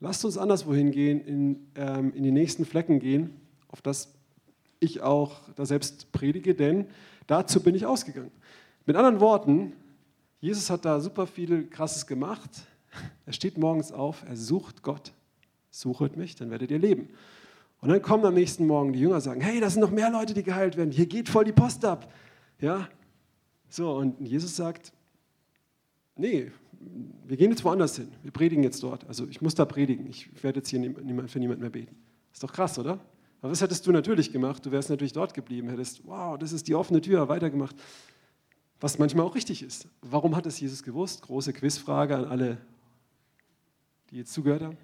lasst uns anderswohin gehen, in, ähm, in die nächsten Flecken gehen, auf das ich auch da selbst predige, denn dazu bin ich ausgegangen. Mit anderen Worten, Jesus hat da super viel Krasses gemacht. Er steht morgens auf, er sucht Gott. Suchet mich, dann werdet ihr leben. Und dann kommen am nächsten Morgen die Jünger und sagen, hey, da sind noch mehr Leute, die geheilt werden. Hier geht voll die Post ab. Ja, so, und Jesus sagt, nee, wir gehen jetzt woanders hin. Wir predigen jetzt dort. Also ich muss da predigen. Ich werde jetzt hier für niemanden mehr beten. Ist doch krass, oder? Aber was hättest du natürlich gemacht? Du wärst natürlich dort geblieben, hättest, wow, das ist die offene Tür, weitergemacht. Was manchmal auch richtig ist. Warum hat es Jesus gewusst? Große Quizfrage an alle, die jetzt zugehört haben.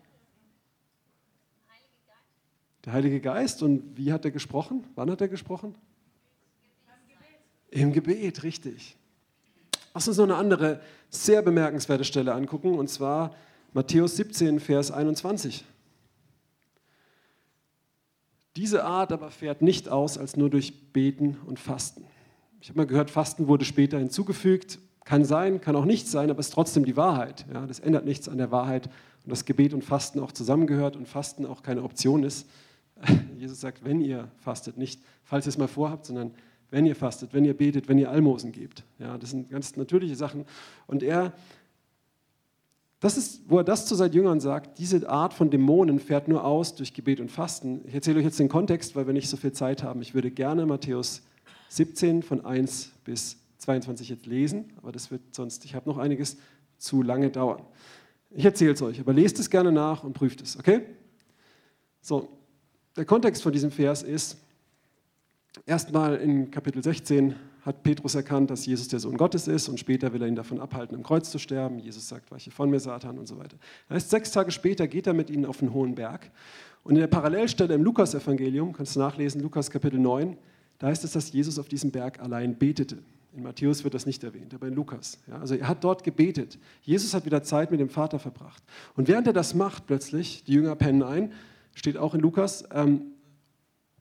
Der Heilige Geist. Und wie hat er gesprochen? Wann hat er gesprochen? Im Gebet, richtig. Lass uns noch eine andere sehr bemerkenswerte Stelle angucken, und zwar Matthäus 17, Vers 21. Diese Art aber fährt nicht aus als nur durch Beten und Fasten. Ich habe mal gehört, Fasten wurde später hinzugefügt. Kann sein, kann auch nicht sein, aber es ist trotzdem die Wahrheit. Ja, das ändert nichts an der Wahrheit und dass Gebet und Fasten auch zusammengehört und Fasten auch keine Option ist. Jesus sagt, wenn ihr fastet, nicht falls ihr es mal vorhabt, sondern wenn ihr fastet, wenn ihr betet, wenn ihr Almosen gebt. Ja, das sind ganz natürliche Sachen. Und er das ist, wo er das zu seinen Jüngern sagt, diese Art von Dämonen fährt nur aus durch Gebet und Fasten. Ich erzähle euch jetzt den Kontext, weil wir nicht so viel Zeit haben. Ich würde gerne Matthäus 17 von 1 bis 22 jetzt lesen, aber das wird sonst, ich habe noch einiges, zu lange dauern. Ich erzähle es euch, aber lest es gerne nach und prüft es, okay? So, der Kontext von diesem Vers ist, erstmal in Kapitel 16 hat Petrus erkannt, dass Jesus der Sohn Gottes ist und später will er ihn davon abhalten, am Kreuz zu sterben. Jesus sagt, weiche von mir, Satan und so weiter. Das heißt, sechs Tage später geht er mit ihnen auf den hohen Berg. Und in der Parallelstelle im Lukas-Evangelium, kannst du nachlesen, Lukas Kapitel 9, da heißt es, dass Jesus auf diesem Berg allein betete. In Matthäus wird das nicht erwähnt, aber in Lukas. Ja, also er hat dort gebetet. Jesus hat wieder Zeit mit dem Vater verbracht. Und während er das macht, plötzlich, die Jünger pennen ein, steht auch in Lukas, ähm,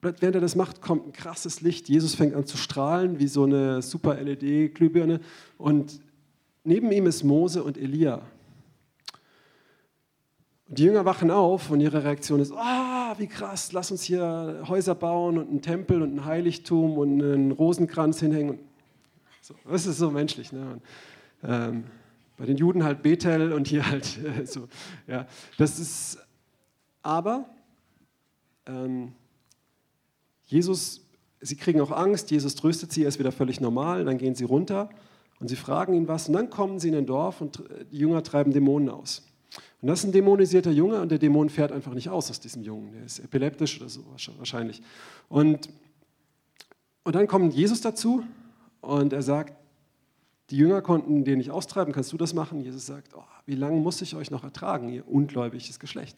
während er das macht, kommt ein krasses Licht. Jesus fängt an zu strahlen wie so eine super LED-Glühbirne. Und neben ihm ist Mose und Elia. Die Jünger wachen auf und ihre Reaktion ist, ah, oh, wie krass, lass uns hier Häuser bauen und einen Tempel und ein Heiligtum und einen Rosenkranz hinhängen. So, das ist so menschlich. Ne? Und, ähm, bei den Juden halt Bethel und hier halt äh, so. Ja, das ist, aber ähm, Jesus, sie kriegen auch Angst, Jesus tröstet sie, er ist wieder völlig normal, dann gehen sie runter und sie fragen ihn was und dann kommen sie in ein Dorf und die Jünger treiben Dämonen aus. Und das ist ein dämonisierter Junge und der Dämon fährt einfach nicht aus aus diesem Jungen. Der ist epileptisch oder so wahrscheinlich. Und, und dann kommt Jesus dazu und er sagt, die Jünger konnten den nicht austreiben, kannst du das machen? Jesus sagt, oh, wie lange muss ich euch noch ertragen, ihr ungläubiges Geschlecht?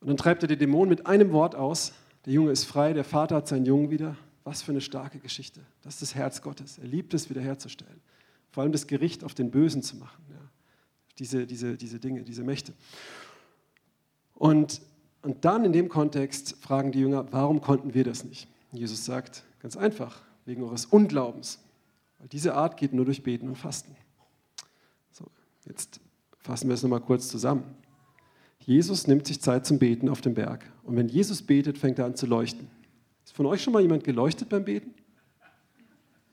Und dann treibt er den Dämon mit einem Wort aus der Junge ist frei, der Vater hat seinen Jungen wieder. Was für eine starke Geschichte. Das ist das Herz Gottes. Er liebt es, wiederherzustellen. Vor allem das Gericht auf den Bösen zu machen. Ja. Diese, diese, diese Dinge, diese Mächte. Und, und dann in dem Kontext fragen die Jünger, warum konnten wir das nicht? Jesus sagt, ganz einfach, wegen eures Unglaubens. Weil diese Art geht nur durch Beten und Fasten. So, jetzt fassen wir es nochmal kurz zusammen. Jesus nimmt sich Zeit zum Beten auf dem Berg. Und wenn Jesus betet, fängt er an zu leuchten. Ist von euch schon mal jemand geleuchtet beim Beten?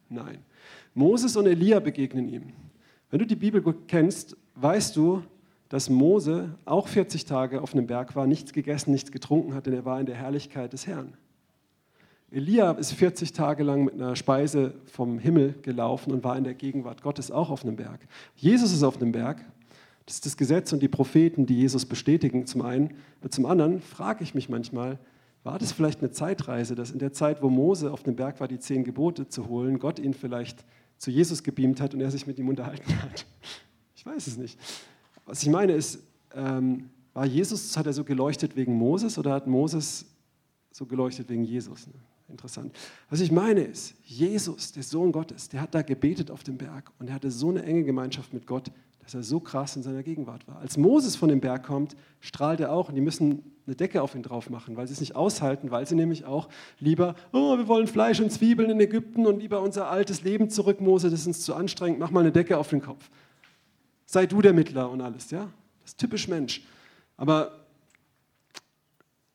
Nein. Moses und Elia begegnen ihm. Wenn du die Bibel gut kennst, weißt du, dass Mose auch 40 Tage auf einem Berg war, nichts gegessen, nichts getrunken hat, denn er war in der Herrlichkeit des Herrn. Elia ist 40 Tage lang mit einer Speise vom Himmel gelaufen und war in der Gegenwart Gottes auch auf einem Berg. Jesus ist auf einem Berg das ist das Gesetz und die Propheten, die Jesus bestätigen, zum einen. Zum anderen frage ich mich manchmal, war das vielleicht eine Zeitreise, dass in der Zeit, wo Mose auf dem Berg war, die zehn Gebote zu holen, Gott ihn vielleicht zu Jesus gebeamt hat und er sich mit ihm unterhalten hat? Ich weiß es nicht. Was ich meine ist, ähm, war Jesus, hat er so geleuchtet wegen Moses oder hat Moses so geleuchtet wegen Jesus? Ne? Interessant. Was ich meine ist, Jesus, der Sohn Gottes, der hat da gebetet auf dem Berg und er hatte so eine enge Gemeinschaft mit Gott, dass er so krass in seiner Gegenwart war. Als Moses von dem Berg kommt, strahlt er auch und die müssen eine Decke auf ihn drauf machen, weil sie es nicht aushalten, weil sie nämlich auch lieber, oh, wir wollen Fleisch und Zwiebeln in Ägypten und lieber unser altes Leben zurück, Mose, das ist uns zu anstrengend, mach mal eine Decke auf den Kopf. Sei du der Mittler und alles, ja? Das ist typisch Mensch. Aber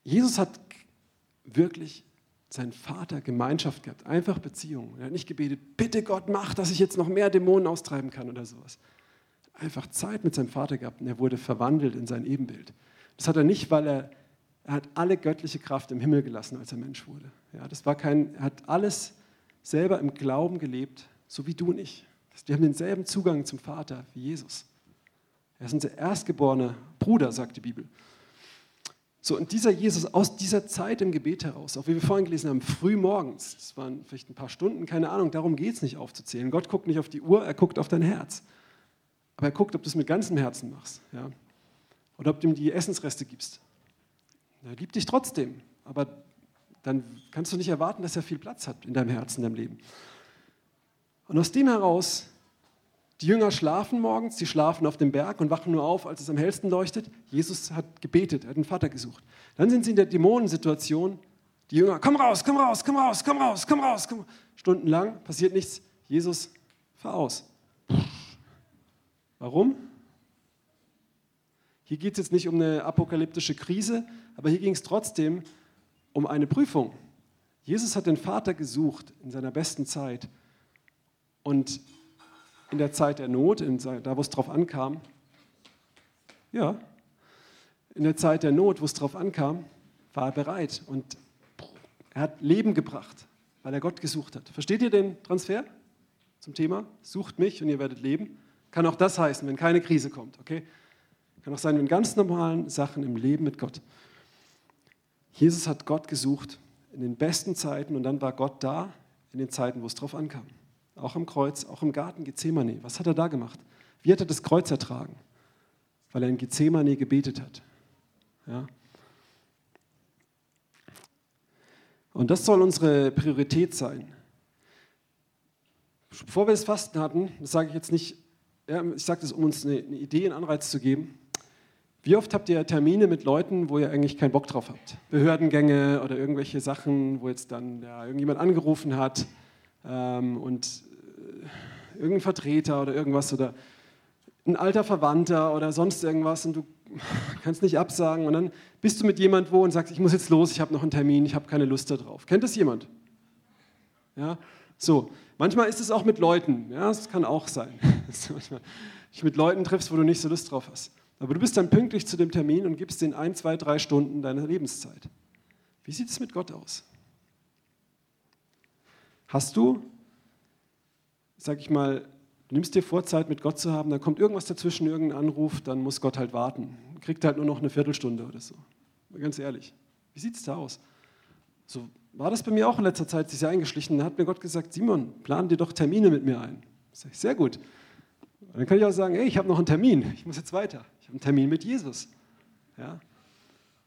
Jesus hat wirklich seinen Vater Gemeinschaft gehabt, einfach Beziehung. Er hat nicht gebetet, bitte Gott, mach, dass ich jetzt noch mehr Dämonen austreiben kann oder sowas. Einfach Zeit mit seinem Vater gehabt und er wurde verwandelt in sein Ebenbild. Das hat er nicht, weil er, er hat alle göttliche Kraft im Himmel gelassen, als er Mensch wurde. Ja, das war kein, er hat alles selber im Glauben gelebt, so wie du und ich. Wir haben denselben Zugang zum Vater wie Jesus. Er ist unser erstgeborener Bruder, sagt die Bibel. So, und dieser Jesus aus dieser Zeit im Gebet heraus, auch wie wir vorhin gelesen haben, früh morgens, das waren vielleicht ein paar Stunden, keine Ahnung, darum geht es nicht aufzuzählen. Gott guckt nicht auf die Uhr, er guckt auf dein Herz. Aber er guckt, ob du es mit ganzem Herzen machst. Ja? Oder ob du ihm die Essensreste gibst. Er liebt dich trotzdem, aber dann kannst du nicht erwarten, dass er viel Platz hat in deinem Herzen, in deinem Leben. Und aus dem heraus die Jünger schlafen morgens, sie schlafen auf dem Berg und wachen nur auf, als es am hellsten leuchtet. Jesus hat gebetet, er hat den Vater gesucht. Dann sind sie in der Dämonensituation. Die Jünger, komm raus, komm raus, komm raus, komm raus, komm raus. Komm. Stundenlang passiert nichts. Jesus, fahr aus. Warum? Hier geht es jetzt nicht um eine apokalyptische Krise, aber hier ging es trotzdem um eine Prüfung. Jesus hat den Vater gesucht in seiner besten Zeit und in der Zeit der Not, in, da wo es drauf ankam, ja, in der Zeit der Not, wo es drauf ankam, war er bereit und er hat Leben gebracht, weil er Gott gesucht hat. Versteht ihr den Transfer zum Thema? Sucht mich und ihr werdet leben. Kann auch das heißen, wenn keine Krise kommt, okay? Kann auch sein, in ganz normalen Sachen im Leben mit Gott. Jesus hat Gott gesucht in den besten Zeiten und dann war Gott da in den Zeiten, wo es drauf ankam auch am Kreuz, auch im Garten Gethsemane. Was hat er da gemacht? Wie hat er das Kreuz ertragen? Weil er in Gethsemane gebetet hat. Ja? Und das soll unsere Priorität sein. Bevor wir das Fasten hatten, das sage ich jetzt nicht, ja, ich sage das, um uns eine, eine Idee, einen Anreiz zu geben. Wie oft habt ihr Termine mit Leuten, wo ihr eigentlich keinen Bock drauf habt? Behördengänge oder irgendwelche Sachen, wo jetzt dann ja, irgendjemand angerufen hat ähm, und irgendein Vertreter oder irgendwas oder ein alter Verwandter oder sonst irgendwas und du kannst nicht absagen und dann bist du mit jemand wo und sagst, ich muss jetzt los, ich habe noch einen Termin, ich habe keine Lust darauf. Kennt das jemand? Ja, so. Manchmal ist es auch mit Leuten, ja, das kann auch sein. dass du dich mit Leuten triffst, wo du nicht so Lust drauf hast. Aber du bist dann pünktlich zu dem Termin und gibst den ein, zwei, drei Stunden deiner Lebenszeit. Wie sieht es mit Gott aus? Hast du sag ich mal, du nimmst dir vor, Zeit mit Gott zu haben, dann kommt irgendwas dazwischen, irgendein Anruf, dann muss Gott halt warten. Kriegt halt nur noch eine Viertelstunde oder so. Ganz ehrlich, wie sieht es da aus? So war das bei mir auch in letzter Zeit, sich eingeschlichen. Da hat mir Gott gesagt, Simon, plan dir doch Termine mit mir ein. Sag ich, sehr gut. Und dann kann ich auch sagen, hey, ich habe noch einen Termin, ich muss jetzt weiter. Ich habe einen Termin mit Jesus. Ja?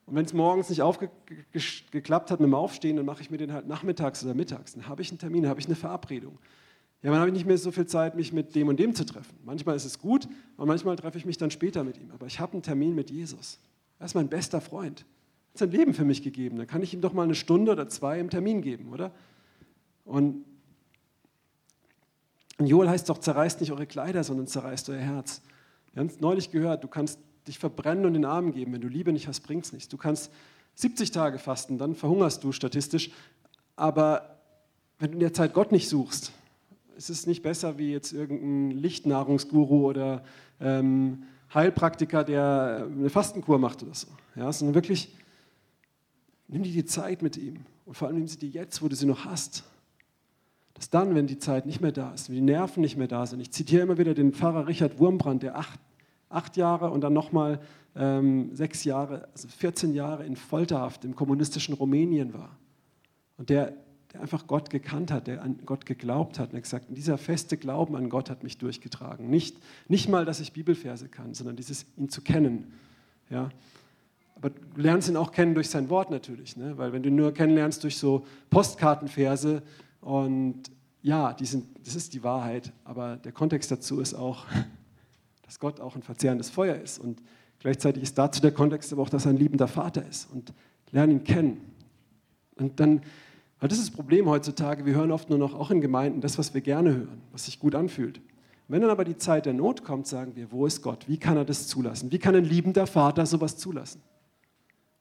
Und wenn es morgens nicht aufgeklappt hat mit dem Aufstehen, dann mache ich mir den halt nachmittags oder mittags. Dann habe ich einen Termin, habe ich eine Verabredung. Ja, dann habe ich nicht mehr so viel Zeit, mich mit dem und dem zu treffen. Manchmal ist es gut und manchmal treffe ich mich dann später mit ihm. Aber ich habe einen Termin mit Jesus. Er ist mein bester Freund. Er hat sein Leben für mich gegeben. Dann kann ich ihm doch mal eine Stunde oder zwei im Termin geben, oder? Und Joel heißt doch, zerreißt nicht eure Kleider, sondern zerreißt euer Herz. Wir haben es neulich gehört, du kannst dich verbrennen und den Arm geben. Wenn du Liebe nicht hast, bringt es nichts. Du kannst 70 Tage fasten, dann verhungerst du statistisch. Aber wenn du in der Zeit Gott nicht suchst, ist es nicht besser wie jetzt irgendein Lichtnahrungsguru oder ähm, Heilpraktiker, der eine Fastenkur macht oder so. Ja, sondern wirklich, nimm dir die Zeit mit ihm und vor allem nimm sie dir jetzt, wo du sie noch hast. Dass dann, wenn die Zeit nicht mehr da ist, wenn die Nerven nicht mehr da sind, ich zitiere immer wieder den Pfarrer Richard Wurmbrand, der acht, acht Jahre und dann nochmal ähm, sechs Jahre, also 14 Jahre in Folterhaft im kommunistischen Rumänien war. Und der der einfach Gott gekannt hat, der an Gott geglaubt hat. Und er gesagt, dieser feste Glauben an Gott hat mich durchgetragen. Nicht, nicht mal, dass ich Bibelverse kann, sondern dieses, ihn zu kennen. Ja? Aber du lernst ihn auch kennen durch sein Wort natürlich, ne? weil wenn du ihn nur kennenlernst durch so Postkartenverse und ja, die sind, das ist die Wahrheit, aber der Kontext dazu ist auch, dass Gott auch ein verzehrendes Feuer ist und gleichzeitig ist dazu der Kontext aber auch, dass er ein liebender Vater ist und lerne ihn kennen. Und dann weil das ist das Problem heutzutage. Wir hören oft nur noch, auch in Gemeinden, das, was wir gerne hören, was sich gut anfühlt. Wenn dann aber die Zeit der Not kommt, sagen wir, wo ist Gott? Wie kann er das zulassen? Wie kann ein liebender Vater sowas zulassen?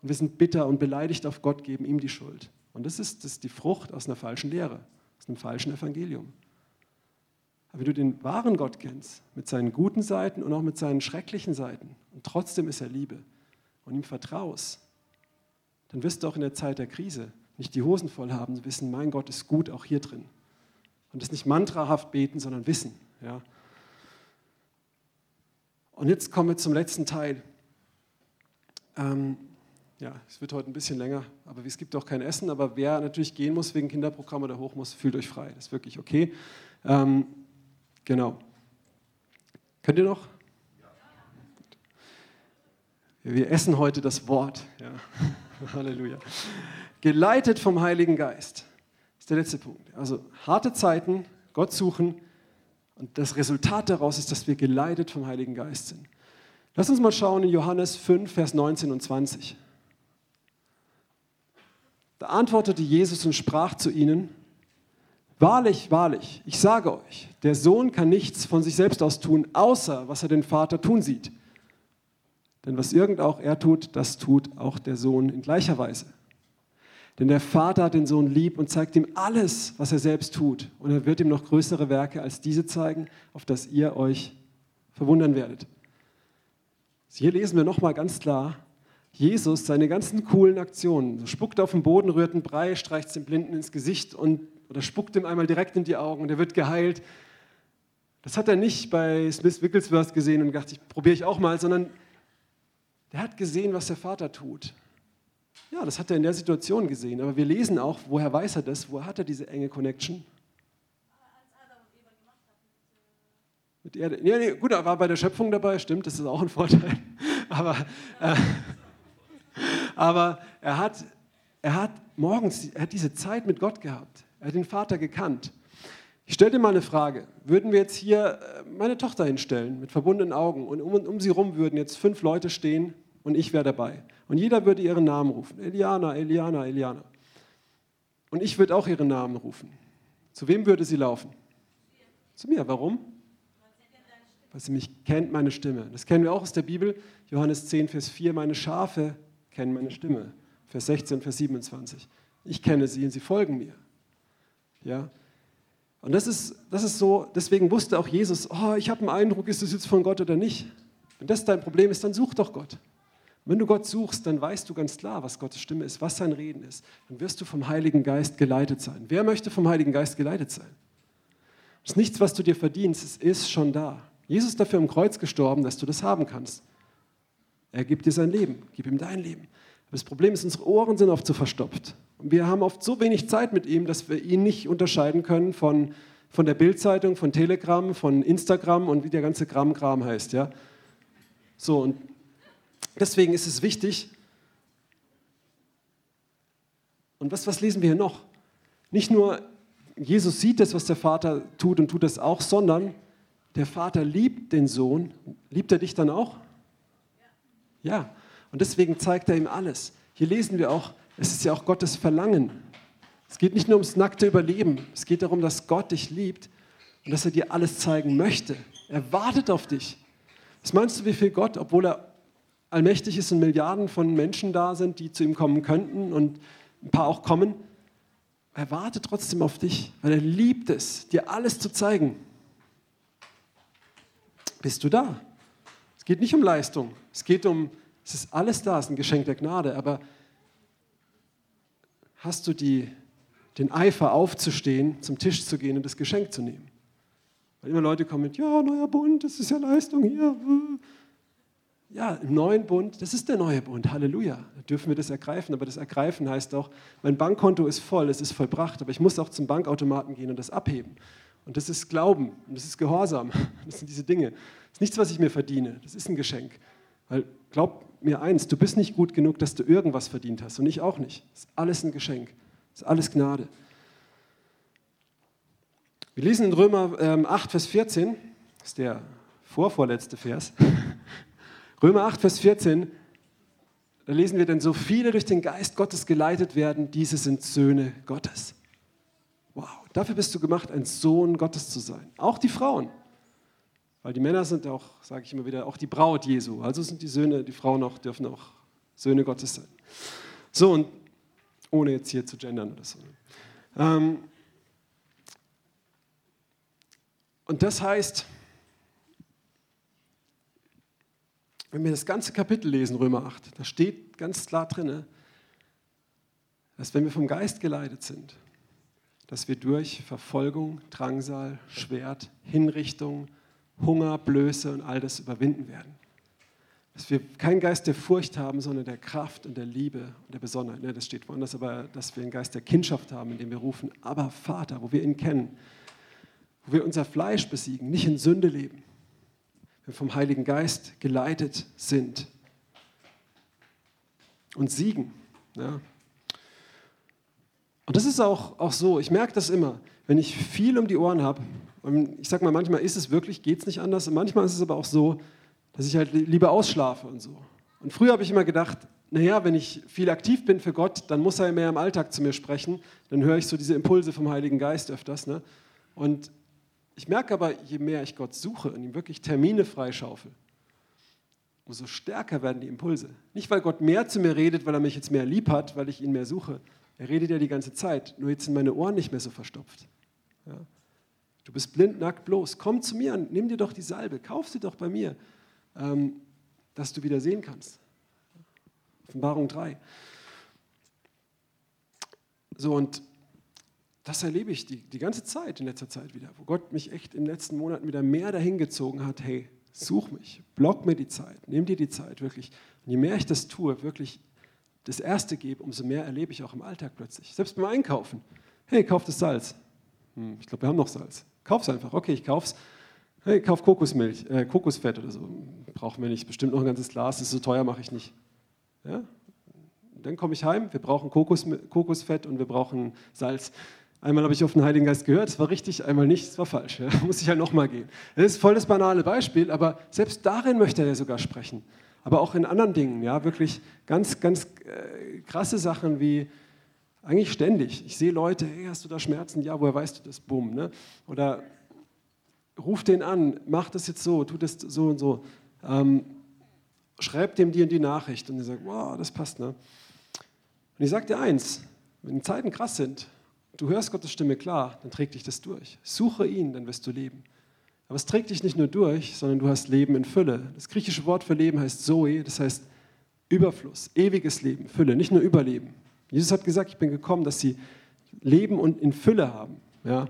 Und wir sind bitter und beleidigt auf Gott, geben ihm die Schuld. Und das ist, das ist die Frucht aus einer falschen Lehre, aus einem falschen Evangelium. Aber wenn du den wahren Gott kennst, mit seinen guten Seiten und auch mit seinen schrecklichen Seiten, und trotzdem ist er Liebe und ihm vertraust, dann wirst du auch in der Zeit der Krise nicht die Hosen voll haben, wissen, mein Gott ist gut, auch hier drin. Und das nicht mantrahaft beten, sondern wissen. Ja. Und jetzt kommen wir zum letzten Teil. Ähm, ja, es wird heute ein bisschen länger, aber es gibt auch kein Essen. Aber wer natürlich gehen muss wegen Kinderprogramm oder hoch muss, fühlt euch frei. Das ist wirklich okay. Ähm, genau. Könnt ihr noch? Wir essen heute das Wort. Ja. Halleluja. Geleitet vom Heiligen Geist. Das ist der letzte Punkt. Also harte Zeiten, Gott suchen und das Resultat daraus ist, dass wir geleitet vom Heiligen Geist sind. Lass uns mal schauen in Johannes 5, Vers 19 und 20. Da antwortete Jesus und sprach zu ihnen, Wahrlich, wahrlich, ich sage euch, der Sohn kann nichts von sich selbst aus tun, außer was er den Vater tun sieht. Denn was irgend auch er tut, das tut auch der Sohn in gleicher Weise. Denn der Vater hat den Sohn lieb und zeigt ihm alles, was er selbst tut. Und er wird ihm noch größere Werke als diese zeigen, auf das ihr euch verwundern werdet. Hier lesen wir nochmal ganz klar, Jesus, seine ganzen coolen Aktionen, spuckt auf den Boden, rührt einen Brei, streicht dem Blinden ins Gesicht und, oder spuckt ihm einmal direkt in die Augen und er wird geheilt. Das hat er nicht bei Smith Wigglesworth gesehen und gedacht, ich probiere ich auch mal, sondern der hat gesehen, was der Vater tut. Ja, das hat er in der Situation gesehen, aber wir lesen auch, woher weiß er das, woher hat er diese enge Connection? Mit Erde. Ja, nee, gut, er war bei der Schöpfung dabei, stimmt, das ist auch ein Vorteil. Aber, äh, aber er, hat, er hat morgens, er hat diese Zeit mit Gott gehabt. Er hat den Vater gekannt. Ich stelle dir mal eine Frage. Würden wir jetzt hier äh, meine Tochter hinstellen mit verbundenen Augen und um, um sie rum würden jetzt fünf Leute stehen und ich wäre dabei. Und jeder würde ihren Namen rufen. Eliana, Eliana, Eliana. Und ich würde auch ihren Namen rufen. Zu wem würde sie laufen? Zu mir. Warum? Weil sie mich kennt, meine Stimme. Das kennen wir auch aus der Bibel. Johannes 10, Vers 4. Meine Schafe kennen meine Stimme. Vers 16, Vers 27. Ich kenne sie und sie folgen mir. Ja? Und das ist, das ist so, deswegen wusste auch Jesus, oh, ich habe einen Eindruck, ist das jetzt von Gott oder nicht? Wenn das dein Problem ist, dann such doch Gott. Wenn du Gott suchst, dann weißt du ganz klar, was Gottes Stimme ist, was sein Reden ist. Dann wirst du vom Heiligen Geist geleitet sein. Wer möchte vom Heiligen Geist geleitet sein? Das ist nichts, was du dir verdienst, es ist schon da. Jesus ist dafür am Kreuz gestorben, dass du das haben kannst. Er gibt dir sein Leben, gib ihm dein Leben. Aber das Problem ist, unsere Ohren sind oft so verstopft. Und wir haben oft so wenig Zeit mit ihm, dass wir ihn nicht unterscheiden können von, von der Bildzeitung, von Telegram, von Instagram und wie der ganze Gramm-Kram heißt. Ja? So, und deswegen ist es wichtig. Und was, was lesen wir hier noch? Nicht nur, Jesus sieht das, was der Vater tut und tut das auch, sondern der Vater liebt den Sohn. Liebt er dich dann auch? Ja. Und deswegen zeigt er ihm alles. Hier lesen wir auch, es ist ja auch Gottes Verlangen. Es geht nicht nur ums nackte Überleben. Es geht darum, dass Gott dich liebt und dass er dir alles zeigen möchte. Er wartet auf dich. Was meinst du, wie viel Gott, obwohl er allmächtig ist und Milliarden von Menschen da sind, die zu ihm kommen könnten und ein paar auch kommen, er wartet trotzdem auf dich, weil er liebt es, dir alles zu zeigen. Bist du da? Es geht nicht um Leistung. Es geht um, es ist alles da, es ist ein Geschenk der Gnade, aber hast du die, den Eifer aufzustehen, zum Tisch zu gehen und das Geschenk zu nehmen? Weil immer Leute kommen mit, ja, neuer Bund, das ist ja Leistung hier. Ja, im neuen Bund, das ist der neue Bund, Halleluja. Da dürfen wir das ergreifen, aber das Ergreifen heißt auch, mein Bankkonto ist voll, es ist vollbracht, aber ich muss auch zum Bankautomaten gehen und das abheben. Und das ist Glauben und das ist Gehorsam. Das sind diese Dinge. Das ist nichts, was ich mir verdiene. Das ist ein Geschenk. Weil glaub mir eins, du bist nicht gut genug, dass du irgendwas verdient hast und ich auch nicht. Das ist alles ein Geschenk. Das ist alles Gnade. Wir lesen in Römer ähm, 8, Vers 14, das ist der vorvorletzte Vers. Römer 8, Vers 14, da lesen wir, denn so viele durch den Geist Gottes geleitet werden, diese sind Söhne Gottes. Wow, dafür bist du gemacht, ein Sohn Gottes zu sein. Auch die Frauen. Weil die Männer sind auch, sage ich immer wieder, auch die Braut Jesu. Also sind die Söhne, die Frauen auch, dürfen auch Söhne Gottes sein. So, und ohne jetzt hier zu gendern oder so. Ähm, und das heißt, wenn wir das ganze Kapitel lesen, Römer 8, da steht ganz klar drin, dass wenn wir vom Geist geleitet sind, dass wir durch Verfolgung, Drangsal, Schwert, Hinrichtung, Hunger, Blöße und all das überwinden werden. Dass wir keinen Geist der Furcht haben, sondern der Kraft und der Liebe und der Besonnenheit. Ne, das steht woanders, aber dass wir einen Geist der Kindschaft haben, in dem wir rufen, aber Vater, wo wir ihn kennen, wo wir unser Fleisch besiegen, nicht in Sünde leben, wir vom Heiligen Geist geleitet sind und siegen. Ja. Und das ist auch, auch so, ich merke das immer, wenn ich viel um die Ohren habe, und ich sage mal, manchmal ist es wirklich, geht es nicht anders, und manchmal ist es aber auch so, dass ich halt lieber ausschlafe und so. Und früher habe ich immer gedacht, naja, wenn ich viel aktiv bin für Gott, dann muss er mehr im Alltag zu mir sprechen, dann höre ich so diese Impulse vom Heiligen Geist öfters. Ne? Und ich merke aber, je mehr ich Gott suche und ihm wirklich Termine freischaufel, umso stärker werden die Impulse. Nicht, weil Gott mehr zu mir redet, weil er mich jetzt mehr lieb hat, weil ich ihn mehr suche, er redet ja die ganze Zeit, nur jetzt sind meine Ohren nicht mehr so verstopft. Ja. Du bist blind, nackt, bloß. Komm zu mir und nimm dir doch die Salbe, kauf sie doch bei mir, ähm, dass du wieder sehen kannst. Offenbarung 3. So, und das erlebe ich die, die ganze Zeit, in letzter Zeit wieder, wo Gott mich echt in den letzten Monaten wieder mehr dahin gezogen hat, hey, such mich, block mir die Zeit, nimm dir die Zeit, wirklich. Und je mehr ich das tue, wirklich das Erste gebe, umso mehr erlebe ich auch im Alltag plötzlich. Selbst beim Einkaufen. Hey, kauf das Salz. Hm, ich glaube, wir haben noch Salz. Kauf es einfach. Okay, ich kauf's. Hey, kauf Kokosmilch, äh, Kokosfett oder so. Brauchen wir nicht. Bestimmt noch ein ganzes Glas. Das ist so teuer, mache ich nicht. Ja? Dann komme ich heim. Wir brauchen Kokos, Kokosfett und wir brauchen Salz. Einmal habe ich auf den Heiligen Geist gehört, es war richtig, einmal nicht, es war falsch. Ja? Muss ich halt nochmal gehen. Das ist voll das banale Beispiel, aber selbst darin möchte er sogar sprechen aber auch in anderen Dingen, ja, wirklich ganz, ganz äh, krasse Sachen wie eigentlich ständig. Ich sehe Leute, hey, hast du da Schmerzen? Ja, woher weißt du das? Bumm. Ne? Oder ruf den an, mach das jetzt so, tu das so und so. Ähm, schreib dem die und die Nachricht und die sagt, wow, das passt. Ne? Und ich sage dir eins, wenn die Zeiten krass sind, du hörst Gottes Stimme klar, dann trägt dich das durch. Suche ihn, dann wirst du leben. Aber es trägt dich nicht nur durch, sondern du hast Leben in Fülle. Das griechische Wort für Leben heißt Zoe, das heißt Überfluss, ewiges Leben, Fülle, nicht nur Überleben. Jesus hat gesagt, ich bin gekommen, dass sie Leben und in Fülle haben. Ja?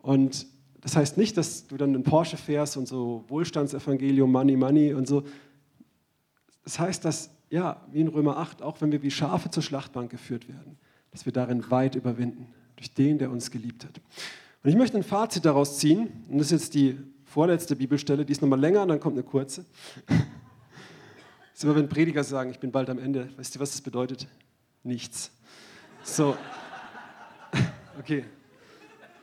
Und das heißt nicht, dass du dann einen Porsche fährst und so Wohlstandsevangelium, Money, Money und so. Das heißt, dass, ja, wie in Römer 8, auch wenn wir wie Schafe zur Schlachtbank geführt werden, dass wir darin weit überwinden, durch den, der uns geliebt hat. Und ich möchte ein Fazit daraus ziehen, und das ist jetzt die vorletzte Bibelstelle, die ist nochmal länger und dann kommt eine kurze. Das ist immer, wenn Prediger sagen, ich bin bald am Ende. Weißt du, was das bedeutet? Nichts. So. Okay.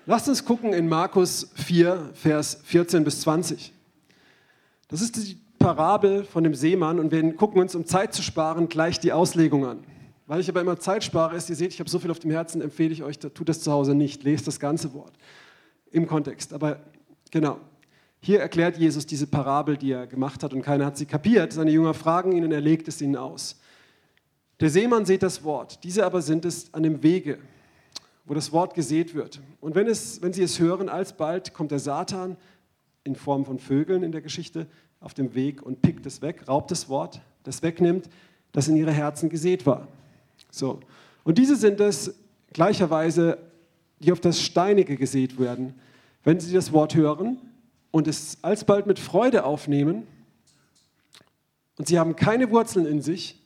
Lasst uns gucken in Markus 4, Vers 14 bis 20. Das ist die Parabel von dem Seemann und wir gucken uns, um Zeit zu sparen, gleich die Auslegung an. Weil ich aber immer Zeit spare, ist, ihr seht, ich habe so viel auf dem Herzen, empfehle ich euch, tut das zu Hause nicht. Lest das ganze Wort im Kontext. Aber genau, hier erklärt Jesus diese Parabel, die er gemacht hat und keiner hat sie kapiert. Seine Jünger fragen ihn und er legt es ihnen aus. Der Seemann sieht das Wort, diese aber sind es an dem Wege, wo das Wort gesät wird. Und wenn, es, wenn sie es hören, alsbald kommt der Satan in Form von Vögeln in der Geschichte auf dem Weg und pickt es weg, raubt das Wort, das wegnimmt, das in ihre Herzen gesät war. So. Und diese sind es gleicherweise, die auf das Steinige gesät werden, wenn sie das Wort hören und es alsbald mit Freude aufnehmen und sie haben keine Wurzeln in sich,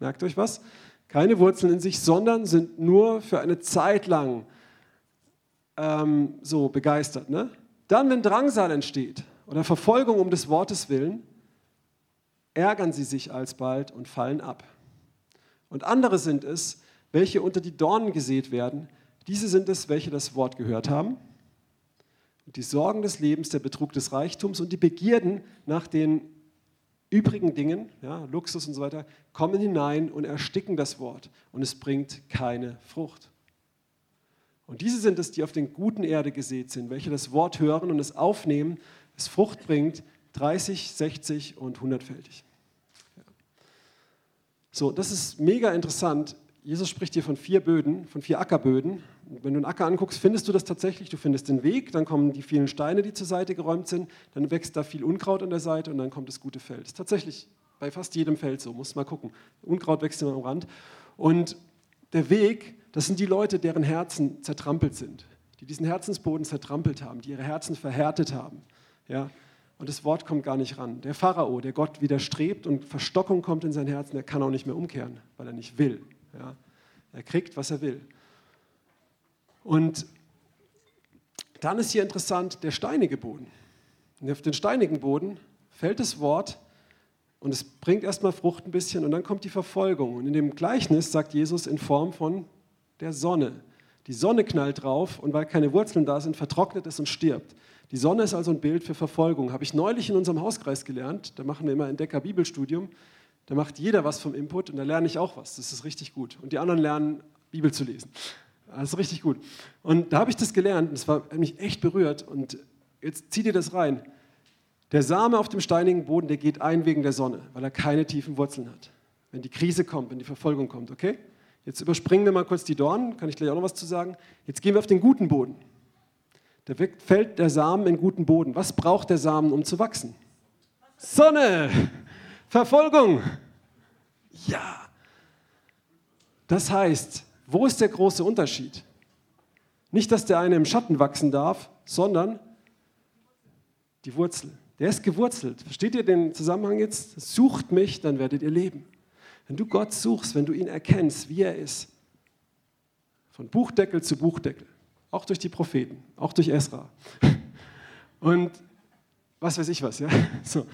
merkt euch was, keine Wurzeln in sich, sondern sind nur für eine Zeit lang ähm, so begeistert. Ne? Dann, wenn Drangsal entsteht oder Verfolgung um des Wortes willen, ärgern sie sich alsbald und fallen ab. Und andere sind es, welche unter die Dornen gesät werden. Diese sind es, welche das Wort gehört haben. Und die Sorgen des Lebens, der Betrug des Reichtums und die Begierden nach den übrigen Dingen, ja, Luxus und so weiter, kommen hinein und ersticken das Wort. Und es bringt keine Frucht. Und diese sind es, die auf den guten Erde gesät sind, welche das Wort hören und es aufnehmen, es Frucht bringt, 30, 60 und 100-fältig. So, das ist mega interessant. Jesus spricht hier von vier Böden, von vier Ackerböden. Wenn du einen Acker anguckst, findest du das tatsächlich. Du findest den Weg, dann kommen die vielen Steine, die zur Seite geräumt sind, dann wächst da viel Unkraut an der Seite und dann kommt das gute Feld. Das ist tatsächlich bei fast jedem Feld so, muss mal gucken. Unkraut wächst immer am Rand. Und der Weg, das sind die Leute, deren Herzen zertrampelt sind, die diesen Herzensboden zertrampelt haben, die ihre Herzen verhärtet haben. Ja? Und das Wort kommt gar nicht ran. Der Pharao, der Gott widerstrebt und Verstockung kommt in sein Herzen, der kann auch nicht mehr umkehren, weil er nicht will. Ja? Er kriegt, was er will. Und dann ist hier interessant der steinige Boden. Und auf den steinigen Boden fällt das Wort und es bringt erstmal Frucht ein bisschen und dann kommt die Verfolgung. Und in dem Gleichnis sagt Jesus in Form von der Sonne. Die Sonne knallt drauf und weil keine Wurzeln da sind, vertrocknet es und stirbt. Die Sonne ist also ein Bild für Verfolgung. Habe ich neulich in unserem Hauskreis gelernt. Da machen wir immer Entdecker Bibelstudium. Da macht jeder was vom Input und da lerne ich auch was. Das ist richtig gut. Und die anderen lernen, Bibel zu lesen. Das ist richtig gut. Und da habe ich das gelernt und es hat mich echt berührt. Und jetzt zieh dir das rein. Der Same auf dem steinigen Boden, der geht ein wegen der Sonne, weil er keine tiefen Wurzeln hat. Wenn die Krise kommt, wenn die Verfolgung kommt, okay? Jetzt überspringen wir mal kurz die Dornen, kann ich gleich auch noch was zu sagen. Jetzt gehen wir auf den guten Boden. Da fällt der Samen in guten Boden. Was braucht der Samen, um zu wachsen? Sonne! Verfolgung! Ja! Das heißt, wo ist der große Unterschied? Nicht, dass der eine im Schatten wachsen darf, sondern die Wurzel. Der ist gewurzelt. Versteht ihr den Zusammenhang jetzt? Sucht mich, dann werdet ihr leben. Wenn du Gott suchst, wenn du ihn erkennst, wie er ist, von Buchdeckel zu Buchdeckel, auch durch die Propheten, auch durch Esra und was weiß ich was, ja, so,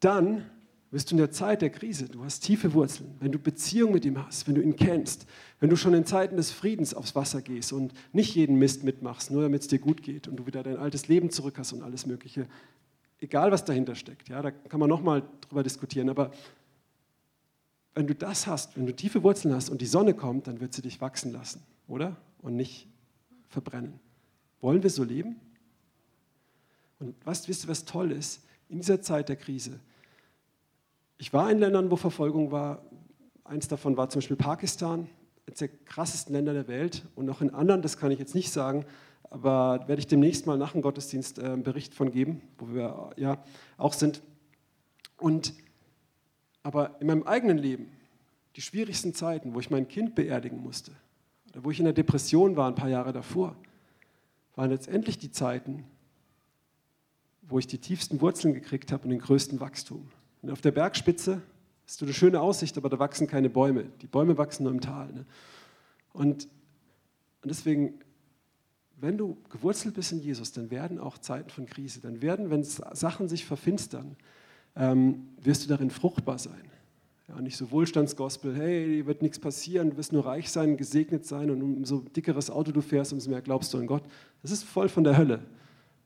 dann bist du in der Zeit der Krise, du hast tiefe Wurzeln, wenn du Beziehung mit ihm hast, wenn du ihn kennst, wenn du schon in Zeiten des Friedens aufs Wasser gehst und nicht jeden Mist mitmachst, nur damit es dir gut geht und du wieder dein altes Leben zurück hast und alles Mögliche, egal was dahinter steckt, ja, da kann man nochmal drüber diskutieren, aber wenn du das hast, wenn du tiefe Wurzeln hast und die Sonne kommt, dann wird sie dich wachsen lassen, oder? Und nicht verbrennen. Wollen wir so leben? Und was, wisst ihr, was toll ist? In dieser Zeit der Krise, ich war in Ländern, wo Verfolgung war. Eins davon war zum Beispiel Pakistan, eines der krassesten Länder der Welt. Und noch in anderen, das kann ich jetzt nicht sagen, aber werde ich demnächst mal nach dem Gottesdienst äh, einen Bericht von geben, wo wir ja auch sind. Und aber in meinem eigenen Leben, die schwierigsten Zeiten, wo ich mein Kind beerdigen musste, wo ich in der Depression war ein paar Jahre davor, waren letztendlich die Zeiten, wo ich die tiefsten Wurzeln gekriegt habe und den größten Wachstum. Und auf der Bergspitze du eine schöne Aussicht, aber da wachsen keine Bäume. Die Bäume wachsen nur im Tal. Ne? Und, und deswegen, wenn du gewurzelt bist in Jesus, dann werden auch Zeiten von Krise, dann werden, wenn Sachen sich verfinstern, ähm, wirst du darin fruchtbar sein. Ja, nicht so Wohlstandsgospel, hey, dir wird nichts passieren, du wirst nur reich sein, gesegnet sein und umso dickeres Auto du fährst, umso mehr glaubst du an Gott. Das ist voll von der Hölle.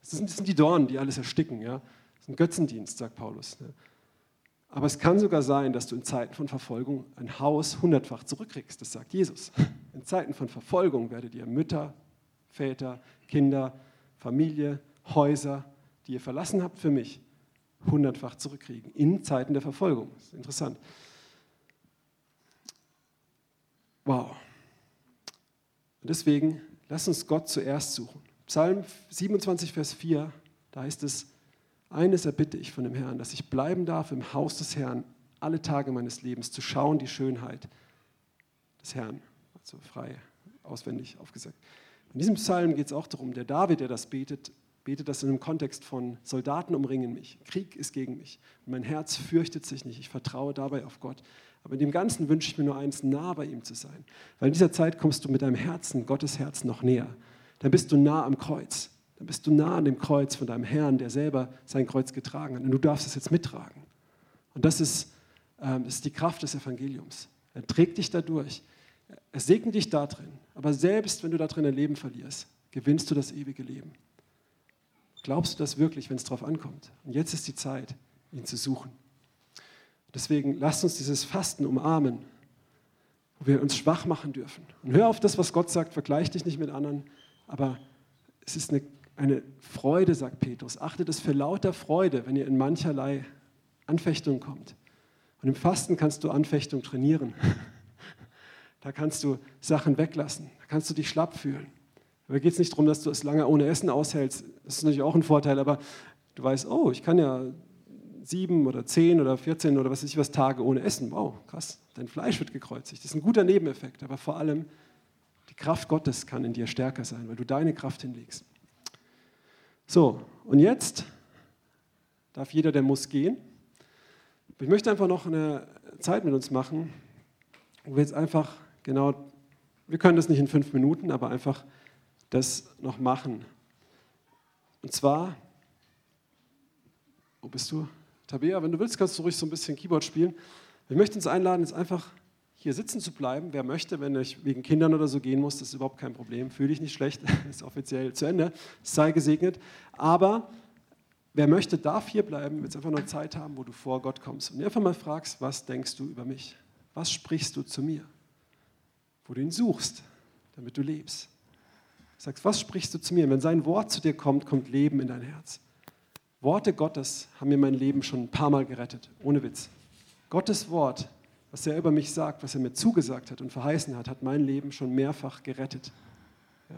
Das sind, das sind die Dornen, die alles ersticken. Ja? Das ist ein Götzendienst, sagt Paulus. Ne? Aber es kann sogar sein, dass du in Zeiten von Verfolgung ein Haus hundertfach zurückkriegst. Das sagt Jesus. In Zeiten von Verfolgung werdet ihr Mütter, Väter, Kinder, Familie, Häuser, die ihr verlassen habt für mich, hundertfach zurückkriegen. In Zeiten der Verfolgung. Das ist interessant. Wow. Und deswegen, lass uns Gott zuerst suchen. Psalm 27, Vers 4, da heißt es, eines erbitte ich von dem Herrn, dass ich bleiben darf im Haus des Herrn alle Tage meines Lebens, zu schauen die Schönheit des Herrn. Also frei, auswendig aufgesagt. In diesem Psalm geht es auch darum, der David, der das betet, betet das in einem Kontext von Soldaten umringen mich, Krieg ist gegen mich. Mein Herz fürchtet sich nicht, ich vertraue dabei auf Gott. Aber in dem Ganzen wünsche ich mir nur eins, nah bei ihm zu sein. Weil in dieser Zeit kommst du mit deinem Herzen, Gottes Herz, noch näher. Dann bist du nah am Kreuz dann bist du nah an dem Kreuz von deinem Herrn, der selber sein Kreuz getragen hat. Und du darfst es jetzt mittragen. Und das ist, ähm, das ist die Kraft des Evangeliums. Er trägt dich dadurch. Er segnet dich da drin. Aber selbst wenn du da drin ein Leben verlierst, gewinnst du das ewige Leben. Glaubst du das wirklich, wenn es darauf ankommt? Und jetzt ist die Zeit, ihn zu suchen. Deswegen lasst uns dieses Fasten umarmen, wo wir uns schwach machen dürfen. Und hör auf das, was Gott sagt, vergleich dich nicht mit anderen, aber es ist eine eine Freude, sagt Petrus. Achtet es für lauter Freude, wenn ihr in mancherlei Anfechtung kommt. Und im Fasten kannst du Anfechtung trainieren. Da kannst du Sachen weglassen. Da kannst du dich schlapp fühlen. Da geht es nicht darum, dass du es lange ohne Essen aushältst. Das ist natürlich auch ein Vorteil, aber du weißt, oh, ich kann ja sieben oder zehn oder 14 oder was weiß ich was Tage ohne Essen. Wow, krass, dein Fleisch wird gekreuzigt. Das ist ein guter Nebeneffekt, aber vor allem die Kraft Gottes kann in dir stärker sein, weil du deine Kraft hinlegst. So, und jetzt darf jeder, der muss, gehen. Ich möchte einfach noch eine Zeit mit uns machen, wo wir jetzt einfach genau, wir können das nicht in fünf Minuten, aber einfach das noch machen. Und zwar, wo bist du? Tabea, wenn du willst, kannst du ruhig so ein bisschen Keyboard spielen. Ich möchte uns einladen, jetzt einfach hier sitzen zu bleiben. Wer möchte, wenn ich wegen Kindern oder so gehen muss, das ist überhaupt kein Problem. Fühle dich nicht schlecht, ist offiziell zu Ende. Sei gesegnet. Aber wer möchte, darf hier bleiben, jetzt einfach noch Zeit haben, wo du vor Gott kommst und einfach mal fragst, was denkst du über mich? Was sprichst du zu mir? Wo du ihn suchst, damit du lebst. Sagst, was sprichst du zu mir? wenn sein Wort zu dir kommt, kommt Leben in dein Herz. Worte Gottes haben mir mein Leben schon ein paar Mal gerettet, ohne Witz. Gottes Wort, was er über mich sagt, was er mir zugesagt hat und verheißen hat, hat mein Leben schon mehrfach gerettet. Ja.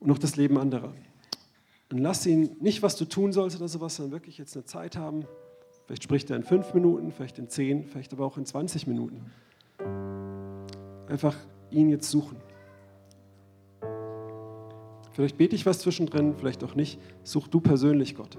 Und auch das Leben anderer. Und lass ihn nicht, was du tun sollst oder sowas, sondern wirklich jetzt eine Zeit haben. Vielleicht spricht er in fünf Minuten, vielleicht in zehn, vielleicht aber auch in 20 Minuten. Einfach ihn jetzt suchen. Vielleicht bete ich was zwischendrin, vielleicht auch nicht. Such du persönlich Gott.